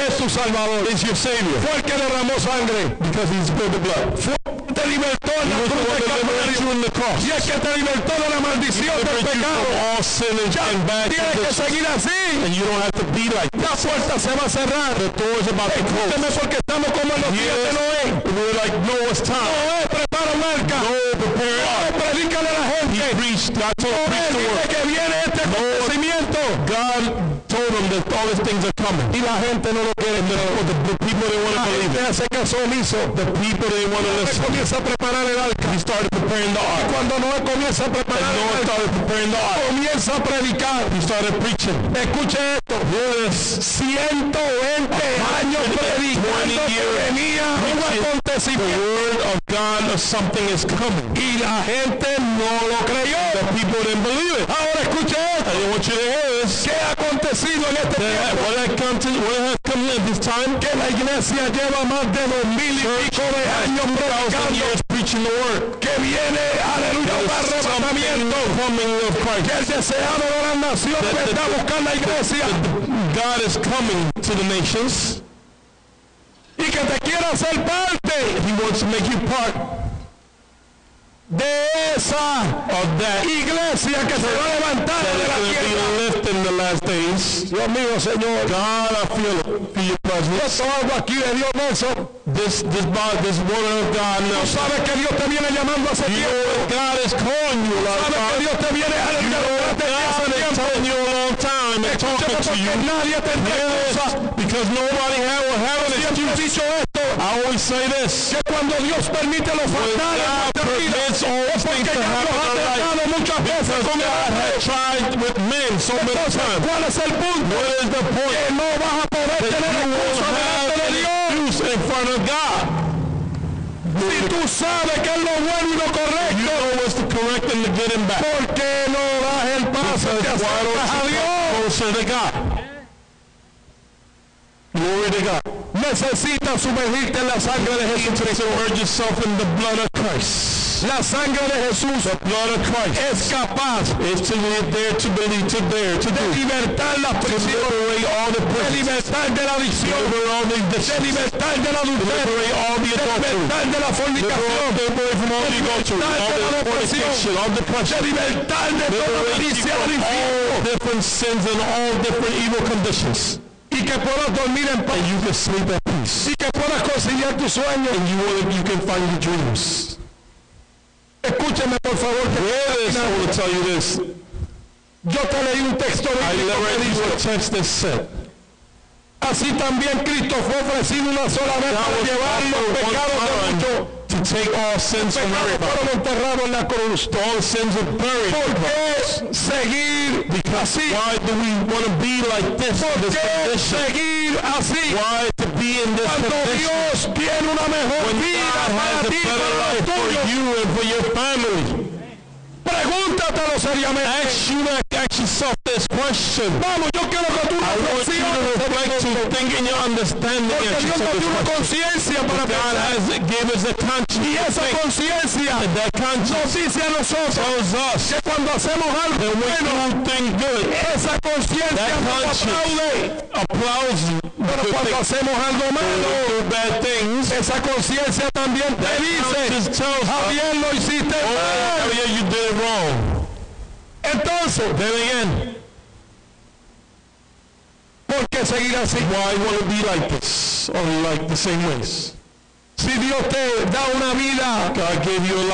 es tu Salvador. is your Savior Fue el que derramó sangre. because He spilled the blood. Fue te libertó en He la cruz Calvario. Y que te libertó de la maldición del pecado. all and, and bad Tienes que conditions. seguir así. And you don't have to be like La puerta se va a cerrar. The door is about. Escúcheme porque estamos como en los días de Noé. We're like, no, it's time. Noé prepara un arca. Prepare predícale a la He gente. preached. God told him Noé dice que viene acontecimiento. God told him that all these things are coming. Y la gente no lo quiere. And the, the, people they want to believe gente it. hace caso omiso. The people they want to listen. comienza a preparar el arca. He started preparing the ark. cuando Noé comienza a preparar el arca, started preparing the ark. comienza a predicar. He started preaching. Escuche esto. Yes. 120 años [laughs] predicando que years venía un preaching The acontecimiento. word of God of something is coming. Y la gente no lo creyó. The people didn't believe it. Ahora escuche esto. I want you to hear this. ¿Qué ha acontecido en este tiempo? what, had come to, what has come at this time? Que la iglesia lleva más de dos mil y pico de años predicando preaching the word. que viene, aleluya, un There is something arrebatamiento. coming of Que el deseado de las naciones a buscar la iglesia God is coming to the nations. y que te quiera ser parte He wants to make you part de esa of that iglesia que se va a levantar de la tierra. be lifted in the last days. Dios mío, Señor. God, I feel it. Feel your presence. Esto algo aquí de Dios Nelson. This, this, body, this woman of God Tú sabes que Dios te viene llamando hace tiempo. God is calling you Sabes que. Dios te viene desde hace tiempo. telling you a long time. time and talking to you. nadie this, because nobody have, will have an Siempre he excuse. dicho esto, I always say this. que cuando Dios permite los fatales God permits all es things porque to ya happen oh, ha in our life, tratado muchas veces because con el God hombre. had tried with men so many Entonces, times. ¿cuál es el punto? What is the point? Que no vas a poder That tener you will have de Dios. in front of God. Si tú sabes que es lo bueno y lo You know what's the correct and the good and bad. ¿por qué no das el paso y te acercas a Dios? closer to God? Glory to God. Necesitas sumergirte en la sangre de You need to Jesucristo. submerge yourself in the blood of Christ. La sangre de Jesús The blood of Christ es capaz is to live there, to believe, to dare, to de do. libertar las To prisiones, liberate all the de prisons. libertar de la adicción, Liberate all the de addictions. libertar de la adulterio, Liberate all the de adultery. libertar de la fornicación, Liberate from all the adultery, all the fornication, all de depression. libertar de toda Liberate you malicia del from infierno all different sins and all different evil conditions. Y que puedas dormir en paz you can sleep at peace. y que puedas conciliar tus sueños. And you, will, you can find your dreams. Escúchame por favor que Hear this, I want to tell you this. yo te leí un texto bíblico que read you a dice, text that said, así también Cristo fue ofrecido una sola vez para llevar los pecados de muchos. To take all sins from everybody. fueron enterrados en la cruz. All sins are buried. ¿Por qué seguir así? Why do we want to be like this? ¿Por this qué seguir así? Why to be in this Cuando condition? Dios tiene una mejor When vida God para a ti better life for you and for your family. Pregúntatelo seriamente. Ask you that, ask yourself this question. Vamos, yo quiero que tú I want you to reflect to think in your understanding Porque Dios nos dio una conciencia para God has gave us a conscience. Y to esa conciencia That conscience nos dice a nosotros tells us que cuando hacemos algo bueno, you do things good, esa conciencia that nos conscience aplaude. applauds you. Pero [laughs] cuando hacemos algo malo, esa conciencia también te dice, Javier lo hiciste oh, mal. Entonces, ¿por qué seguir así? why want to be like this or like the same ways? Si Dios te da una vida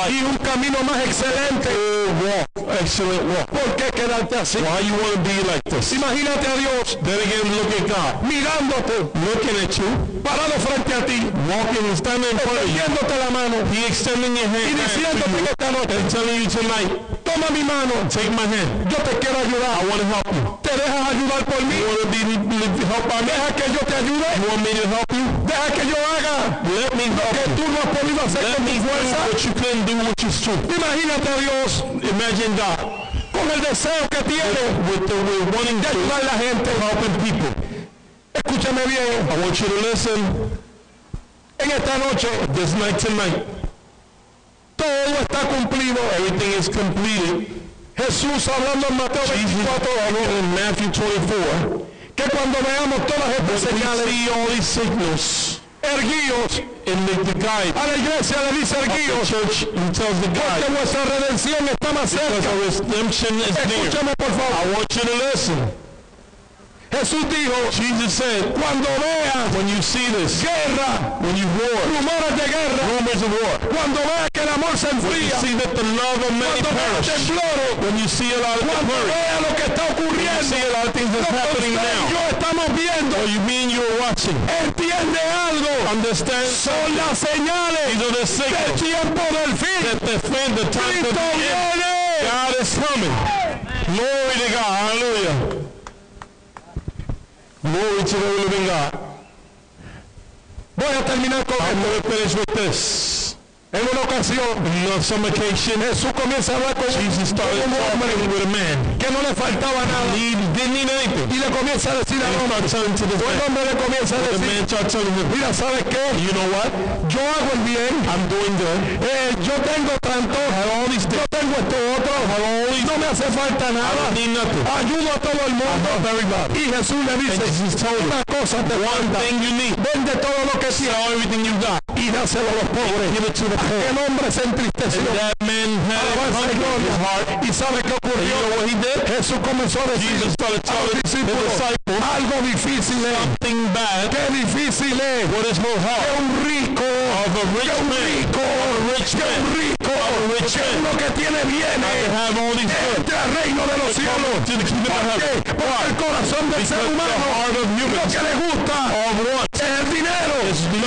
y un camino más excelente, Good walk, excellent walk. ¿por qué quedarte así? Why you want to be like this? Imagínate a Dios Then again, look at God, mirándote, looking at you, parado frente a ti, walking and standing in front of you. extendiéndote la mano He extending your y diciéndote you que esta noche, toma mi mano, take my hand. yo te quiero ayudar. I want to help you. ¿Te dejas ayudar por mí? You want to be be- helped by me? Deja que yo te ayude. You want me to help you? Deja que yo haga Let me help que you. tú no has podido hacer Let con me tu do fuerza. what you couldn't do, which is true. Imagínate a Dios Imagine God con el deseo que tiene with the with wanting de to ayudar a la gente. helping people. Escúchame bien, I want you to listen en esta noche this night tonight. Todo está cumplido. Everything is completed. Jesús hablando en Mateo Jesus 24, spoke in Matthew 24. que cuando veamos todas estas señales, see all these signals erguíos, in the, the guide a la iglesia le dice church. Tells the que guide vuestra redención está más cerca. redemption is. Escúchame por I favor. want you to listen. Jesús dijo, Jesus said, cuando veas when you see this, guerra, when you war, rumores de guerra, rumors of war, cuando veas que el amor se when you enfría, see that the love of many cuando perish, temblores, when you see a lot of cuando veas lo que está ocurriendo, see a lot of things that's happening now, yo estamos viendo, or you mean you're watching, entiende algo, understand son las señales these are the del signals tiempo del fin. that the fin, the time of Cristo the end, viene. God is coming. Glory to God. Hallelujah. Glory to the living God. Voy a terminar con I'm esto. going to finish with this. En una ocasión, some occasion, Jesús comienza a hablar con Jesus un hombre a que no le faltaba nada He didn't need anything. y le comienza a decir hombre, to this el man. hombre le comienza a decir, mira, ¿sabes qué? you know what? Yo hago el bien, I'm doing good. eh, yo tengo tanto, all these yo tengo esto otro, no me hace falta I nada, don't need nothing. ayudo a todo el mundo. Y Jesús le dice, una cosa te falta, vende todo lo que tienes everything you got. Y dáselo a los pobres. Give it to the poor. El hombre se entristeció. Y hunger in gloria. his heart. ¿Y sabe qué ocurrió? Jesús comenzó a decir algo difícil es, something bad. qué difícil es What is more que un rico, que un rico, que un rico que uno que tiene bienes entre al reino de los cielos. Porque el corazón del ser humano lo que le gusta es el dinero.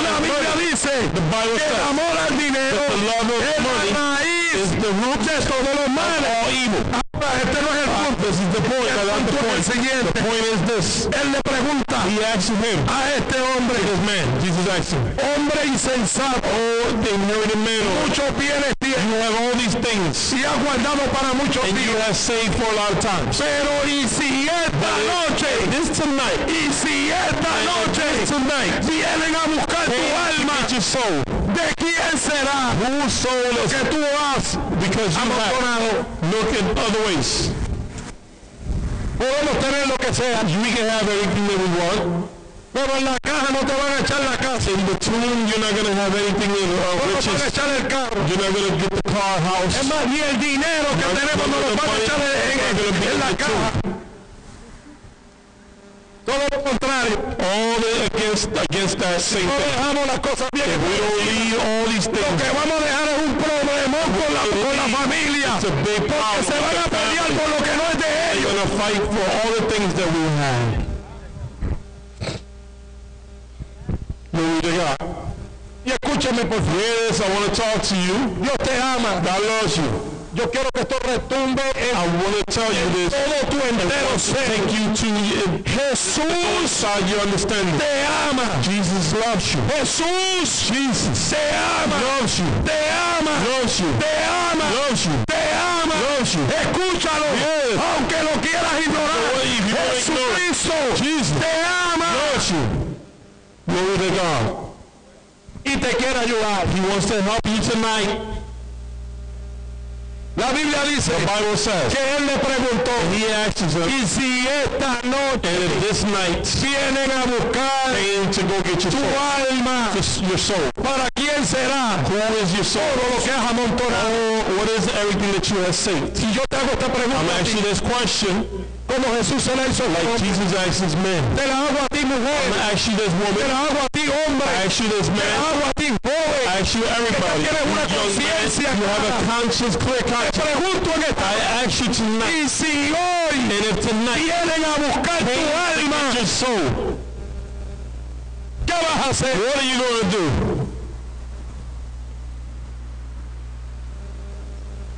La Biblia dice The Bible que el amor al dinero the love of es money la raíz is the root de todos los males. all evil. Ahora, este no es el punto. This is the point. El punto es el point. siguiente. The point is this. Él le pregunta He asked him, a este hombre, this man, Jesus asked him, hombre insensato, Oh, inherited man, muchos bienes tiene. You have all these things, y ha guardado para muchos and you have saved for a lot of times. Pero y si esta noche, This tonight, y si esta noche? tonight, vienen a buscar tu alma, your soul. ¿de quién será? Whose soul is Que tú has because you have. look in other ways. Podemos tener lo que sea, We can have everything that we want. pero en la caja no te van a echar la casa. In the tomb, you're not going to have anything in No uh, te van a riches. echar el carro. You're not going to get the car, house. Es más, ni el dinero que tenemos nos lo van a echar en, en- en la caja. Todo lo contrario. All the, against against that same No dejamos las cosas bien. If we don't leave all these Lo things, que vamos a dejar es un problemón con la, con la familia. it's a big Porque se van a pelear por lo que no es. Going to fight for all the things that we have. Glory to God. Y escúcheme por favor. I want to talk to you. Dios te ama. God loves you. Yo quiero que esto retumbe en I want to tell you this. todo tu entero ser. take you to Jesús your understanding. te ama. Jesus loves you. Jesús Jesus te ama. loves you. Te ama. Loves you. Te ama. Loves you. Te ama. Loves you. Escúchalo. Yes. Aunque lo quieras ignorar. Believe, you wanna ignore it. Jesucristo Jesus te ama. loves you. Glory to God. Y te quiere ayudar. He wants to help you tonight. La Biblia dice says. que él le preguntó. Y si esta noche night vienen a buscar to go get your tu soul, alma, your soul, ¿para quién será? who is your soul? Todo lo que has amontonado. Oh, what is everything that you have saved? Y yo te hago esta I'm pregunta a asking this question como Jesús se la hizo like. Jesus asked his men. Te la hago a ti, mujer. gonna ask you this Te woman. la hago a ti, hombre. I ask you this Te la man. hago a ti, joven. I ask you everybody. que tienes una conciencia you have a conscience, clear Te conscience. pregunto en esta I ask you tonight. Y si hoy And if tonight vienen a buscar tu alma, your soul, ¿qué vas a hacer? what are you going to do?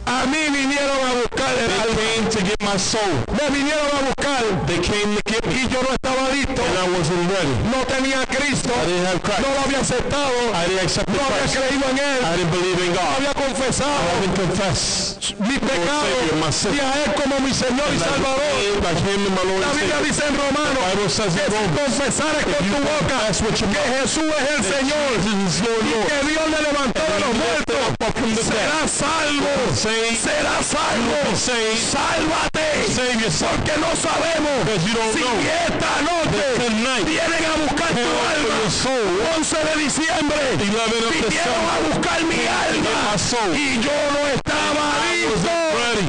A mí vinieron a buscar el They alma. came to get my soul. Me vinieron a buscar They came to get me. y yo no estaba listo. And I wasn't ready. No tenía a Cristo. I didn't have Christ. No lo había aceptado. I didn't accept No había Christ. creído en Él. I didn't believe in No God. había I confesado didn't confess. mis pecados Savior, my sin. y a Él como mi Señor y Salvador. like him and my Lord La Biblia dice en Romanos que si confesares con you tu boca que Jesús es el Señor y que Dios le levantó de los muertos, serás salvo. Serás salvo. Sálvate. Porque no sabemos si know esta noche vienen a buscar tu alma. your soul. 11 de diciembre 11 of vinieron a buscar mi alma y yo no estaba listo. wasn't ready.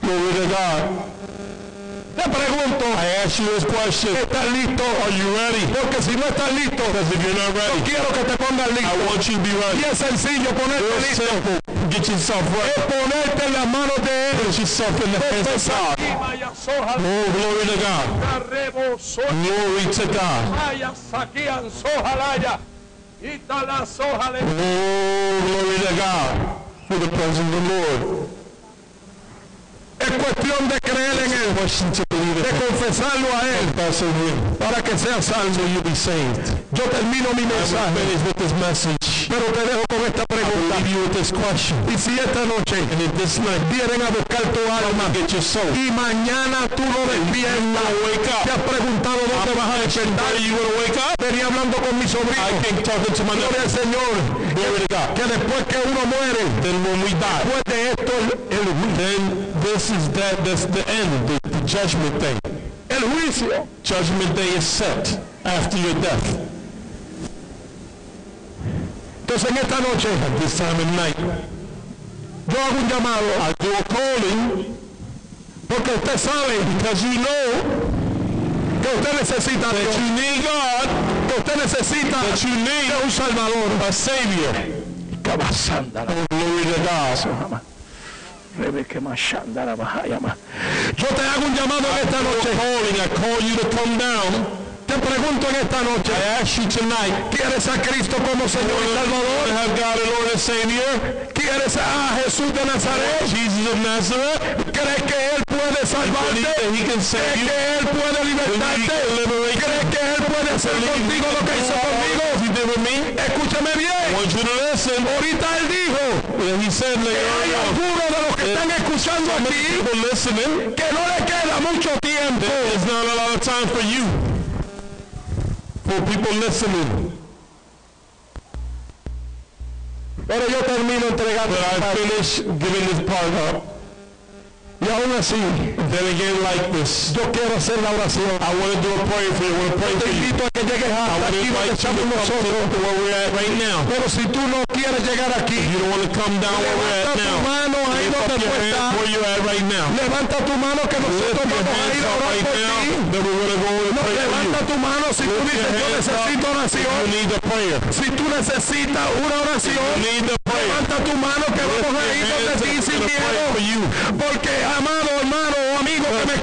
Glory to God. Te pregunto, I ask you this question. ¿estás listo? Are you ready? Porque si no estás listo, Because if you're not ready, quiero que te pongas I listo. want you to be Y ready. es sencillo ponerte Real listo. simple. Get yourself Es ready. ponerte en las manos de Él. Put yourself in the hands of God. Oh, glory to God. Glory to God. Oh, glory to God. For the presence of the Lord. Es cuestión de creer en Él, de confesarlo a Él para que seas salvo. Yo termino mi mensaje, pero te dejo con esta pregunta. This question. Y si esta noche this night vienen a buscar tu alma get your soul, y mañana tú no despiertas, te has preguntado dónde vas a despertar. Venía hablando con mi sobrino. I came talking to my Gloria al. Señor. Que después que uno muere, Then when we die, después de esto, el, el, this is that. That's the end. The, the judgment day. el juicio. Judgment day is set after your death. Entonces en esta noche, At this time of night, yo hago un llamado, I do a calling porque usted sabe because you know que usted necesita that Dios, you need God, que usted necesita that you need un Salvador. a Savior. Rabasanda. Oh, glory to God. Yo te hago un llamado en esta noche. Calling, I call you to come down. Te pregunto en esta noche. I ask you tonight, ¿Quieres a Cristo como Señor y Salvador? have God and Lord and Savior, ¿Quieres a Jesús de Nazaret? Jesus of Nazareth, ¿Crees que Él puede salvarte? that He can save ¿Crees que Él puede libertarte? ¿Crees que Él puede hacer contigo lo que hizo conmigo? Escúchame I bien. want you to listen. Ahorita Él dijo he said later hay de los están escuchando aquí que no le queda mucho tiempo. there's not a lot of time for you. For people listening. Pero yo termino entregando. But I finish giving this part up. Y aún así, Then again, like this, yo quiero hacer la oración. I want to do a prayer for you. I want to pray for you. invito a que llegues I hasta want to aquí donde invite you to estamos come nosotros. to where we're at right now. Pero si tú no quieres llegar aquí, You don't want to come down where we're levanta at tu now. mano ahí Lift donde up tú estás. where you're at right now. Levanta tu mano que nosotros vamos a ir a orar right por ti. No, levanta you. tu mano si tú dices yo necesito oración. you need a prayer. Si tú necesitas una oración, You need a prayer. levanta tu mano que vamos a ir donde ti you. Porque amado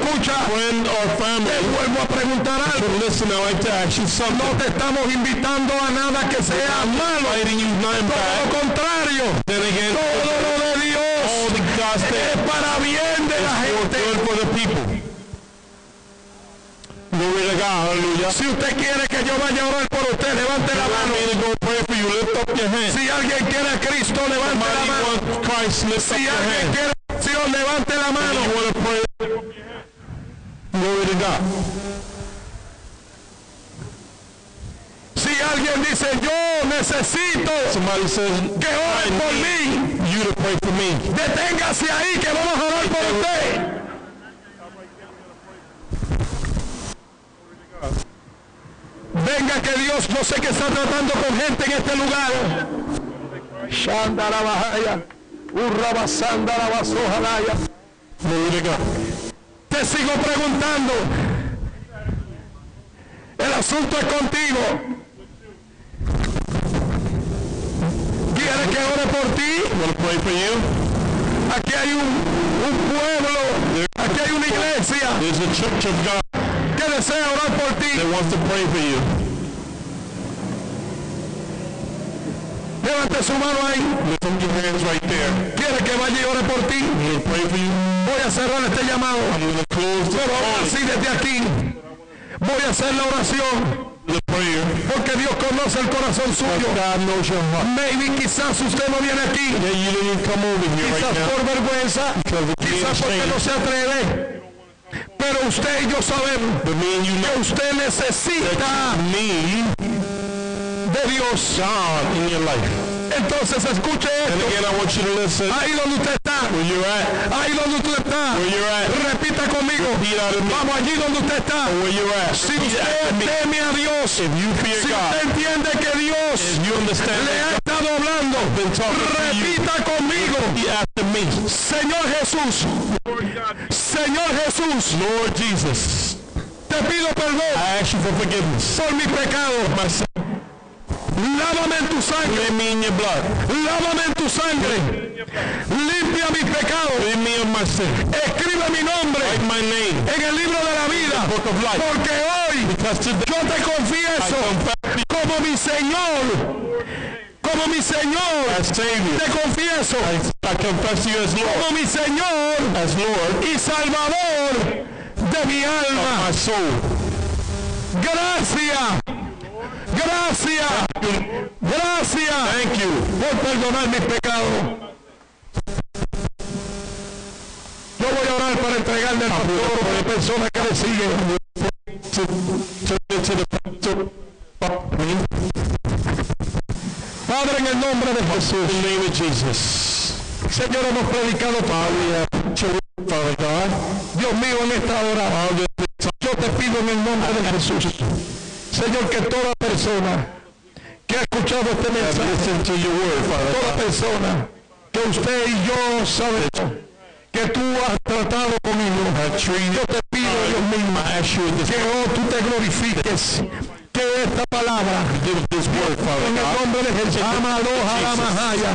escucha, Friend or te family, vuelvo a preguntar algo. listen, I'd like to ask you No something. te estamos invitando a nada que sea malo. Todo lo contrario. Then again, Todo lo de all Dios the God's es para bien de la gente. good for the people. God, hallelujah. Si usted quiere que yo vaya a orar por usted, levante la mano. Si alguien quiere a Cristo, levante la mano. Si alguien quiere oración, levante la mano. Si alguien dice, yo necesito says, que oren por mí, you to pray for me. deténgase ahí que vamos a orar por usted. Venga que Dios, yo sé que está tratando con gente en este lugar. Shandarabahaya, Sigo preguntando. El asunto es contigo. ¿Quieres que ore por ti? Aquí hay un, un pueblo, aquí hay una iglesia There's a church of God que desea orar por ti. that wants to pray for you. Levante su mano ahí. Lift your hands right there. ¿Quiere que vaya y ore por ti? Voy a cerrar este llamado. Pero ahora call, sí desde aquí voy a hacer la oración porque Dios conoce el corazón suyo. Maybe quizás usted no viene aquí. Quizás por vergüenza, quizás porque no se atreve. Pero usted y yo sabemos que usted necesita de Dios. God in your life. Entonces escuche And esto. again, I want you to listen Ahí donde usted está. where you're at. Ahí donde usted está. Where you're at. Repita conmigo. Repeat out of me. Vamos allí donde usted está. Where you're at. Si usted teme a Dios, If you fear si God, usted entiende que Dios you le ha estado hablando, been talking to you. repita conmigo. Me. Señor Jesús, Señor Jesús, Lord Jesus, te pido perdón I ask you for forgiveness. por mi pecado. My sin, Lávame en tu sangre, in your blood. lávame en tu sangre. Limpia mis pecados. Escribe mi nombre Write my name. en el libro de la vida. Porque hoy today yo te confieso como mi Señor, como mi Señor, te confieso I, I confess you as Lord, como mi Señor as Lord y Salvador de mi alma. Gracias, gracias, gracias Thank you. por perdonar mis pecados. Yo voy a orar para entregarle al pastor a la persona que le sigue. To, to, to the pastor. Padre, en el nombre de Jesús. Señor, hemos predicado Dios mío, en esta hora, yo te pido en el nombre de Jesús, Señor, que toda persona que ha escuchado este mensaje, toda persona que usted y yo sabemos que tú has tratado conmigo, yo te pido, Dios mío, que oh, tú te glorifiques, que esta palabra en el nombre de Jesús. Mahaya.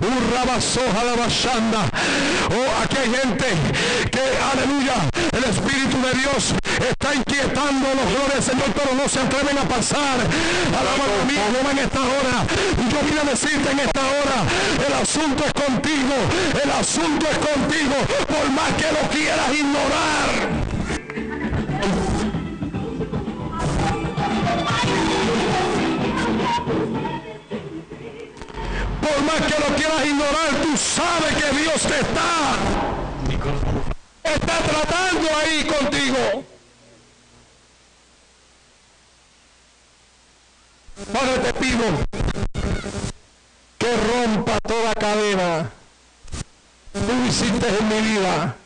Urrabasoja la bashanda. Oh, aquí hay gente que, aleluya, el Espíritu de Dios está inquietando los gloria del Señor, pero no se atreven a pasar. Alaba a mí, Jehová, en esta hora. Yo vine a decirte en esta hora, el asunto es contigo, el asunto es contigo, por más que lo quieras ignorar. Por más que lo quieras ignorar, tú sabes que Dios te está. Está tratando ahí contigo. Padre, te pido que rompa toda cadena. Tú lo hiciste en mi vida.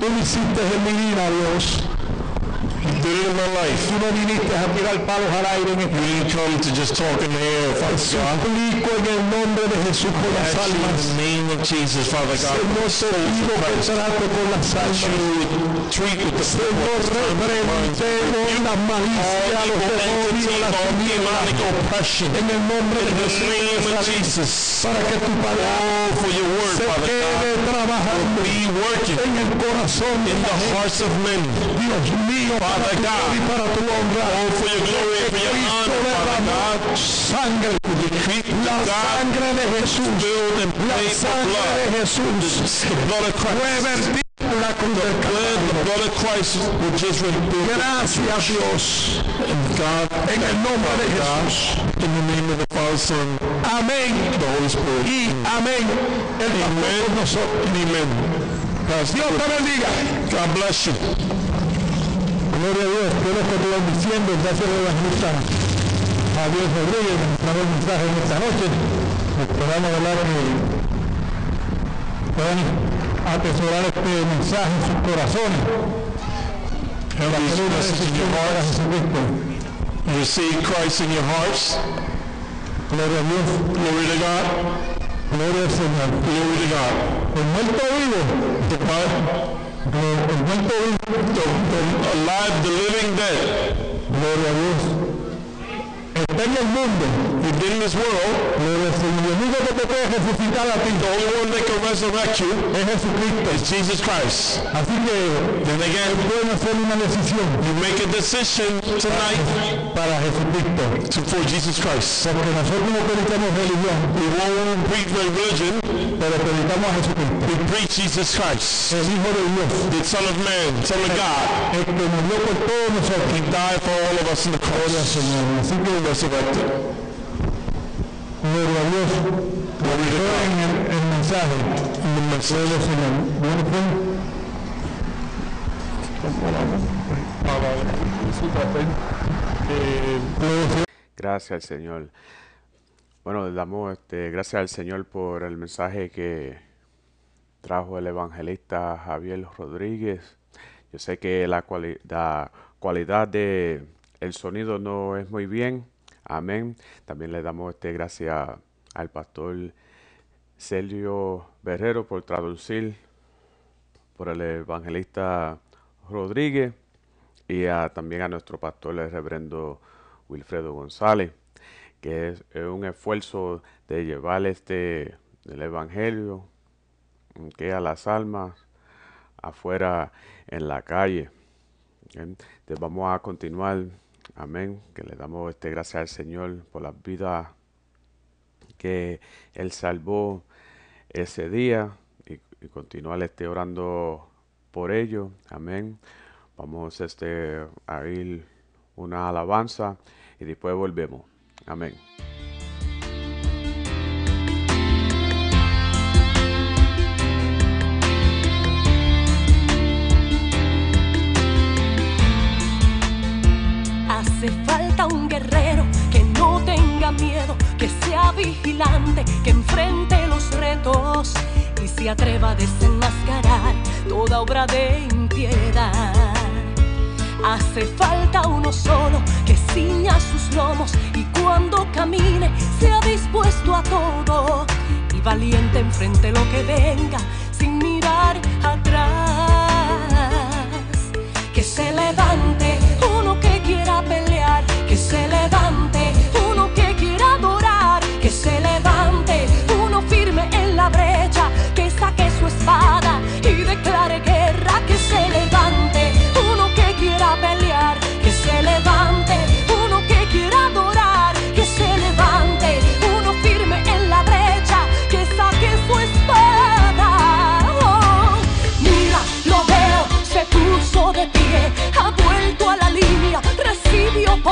Tú lo hiciste en mi vida, Dios. You it in my life. Tú no viniste a tirar palos al aire en You este didn't come to just talk in the air, Father God. Suplico en el nombre de Jesús por las Actually, in the name of Jesus, Father God. Señor, te pido que trato con las almas. Treat with the Señor, reprendemos la malicia, los demonios, tinieblas. demonic oppression. En el nombre de In the Jesús, name of Jesus. para que tu palabra oh, For your word, se Father quede God. trabajando Be working en el corazón in the hearts of men. Dios mío, para Father God. para tu honra. Oh, for your glory for your honor, Father God. sangre, la sangre de Jesús, la sangre de blood. Jesús The blood of fue Christ. vertida en la cruz del Calvario. blood of Christ will just rebuild Gracias Dios, God en el nombre de Jesús. in the name of the Father, Son, Amén. the Holy Spirit. Y amén. El pastor con nosotros. Amen. Dios te bendiga. God bless you. Gloria a Dios. Yo les estoy bendiciendo. Gracias al evangelista Javier Rodríguez, que nos trajo el mensaje en esta noche. Esperamos hablar que puedan atesorar este mensaje en sus corazones. Receive Christ in your hearts. Gloria a Dios. Glory to God. Gloria al Señor. Glory to God. El muerto vivo. The, Bi- Glo- El muerto vivo. the, the alive, the living dead, Gloria a Dios. Está en el mundo. within this world, Gloria Señor. El único que te puede resucitar a ti the only one that can resurrect you es Jesucristo. is Jesus Christ. Así que Then again, pueden hacer una decisión you make a decision tonight para Jesucristo. to, for Jesus Christ. Porque nosotros no predicamos religión, We won't preach religion, pero predicamos a Jesucristo. we preach Jesus Christ, El Hijo de Dios. the Son of Man, Son of God. El que murió por todos nosotros. He died for all of us in the Gloria cross. Señor. Así que Resurrected. gloria a Dios. Glory to God. En el, el mensaje. Gloria al Señor. Bueno, pues, Gracias al Señor. Bueno, le damos este, gracias al Señor por el mensaje que trajo el evangelista Javier Rodríguez. Yo sé que la, cuali- la cualidad de el sonido no es muy bien. Amén. También le damos este, gracias al pastor Sergio Berrero por traducir por el evangelista Rodríguez y también a nuestro pastor el reverendo Wilfredo González, que es, es un esfuerzo de llevar este el evangelio que a las almas afuera en la calle. Entonces vamos a continuar. Amén. Que le damos este gracias al Señor por las vidas que Él salvó ese día y, y continuar este orando por ello. Amén. Vamos este, a ir una alabanza y después volvemos. Amén. Que enfrente los retos y se atreva a desenmascarar toda obra de impiedad. Hace falta uno solo que ciña sus lomos y cuando camine sea dispuesto a todo y valiente enfrente lo que venga sin mirar atrás que se levante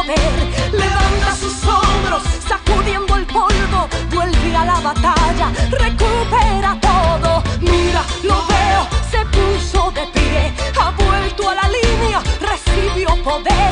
poder. Levanta sus hombros, sacudiendo el polvo, vuelve a la batalla, recupera todo. Mira, lo veo, se puso de pie, ha vuelto a la línea, recibió poder.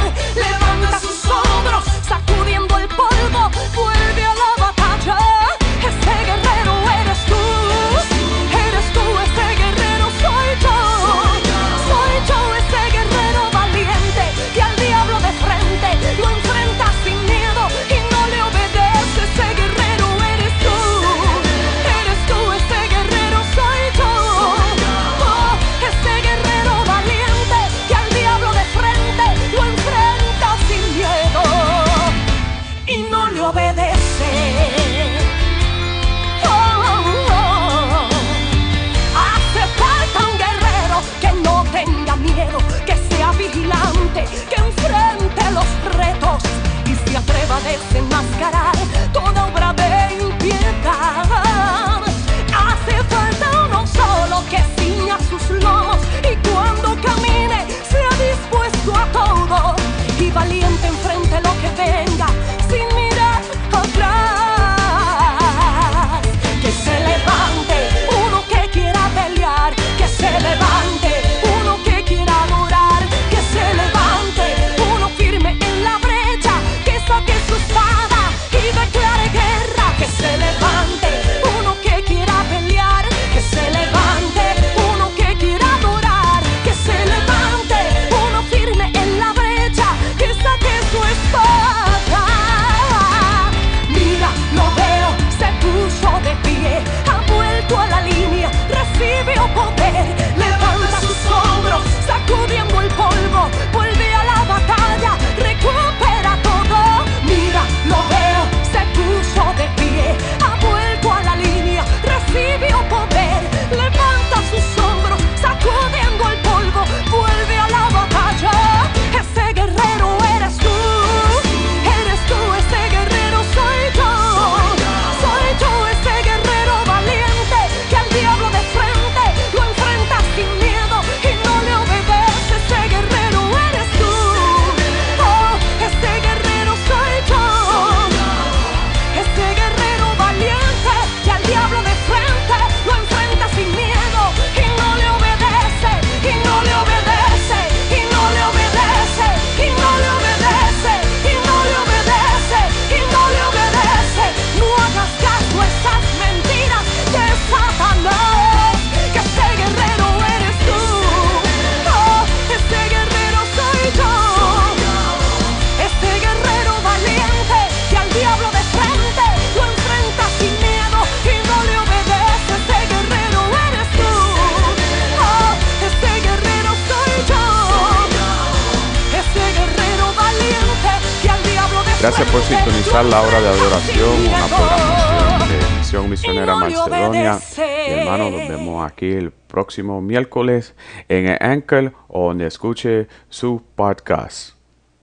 por sintonizar la hora de adoración, una programación de Misión Misionera Macedonia. Y hermano, nos vemos aquí el próximo miércoles en el Anchor o donde escuche su podcast.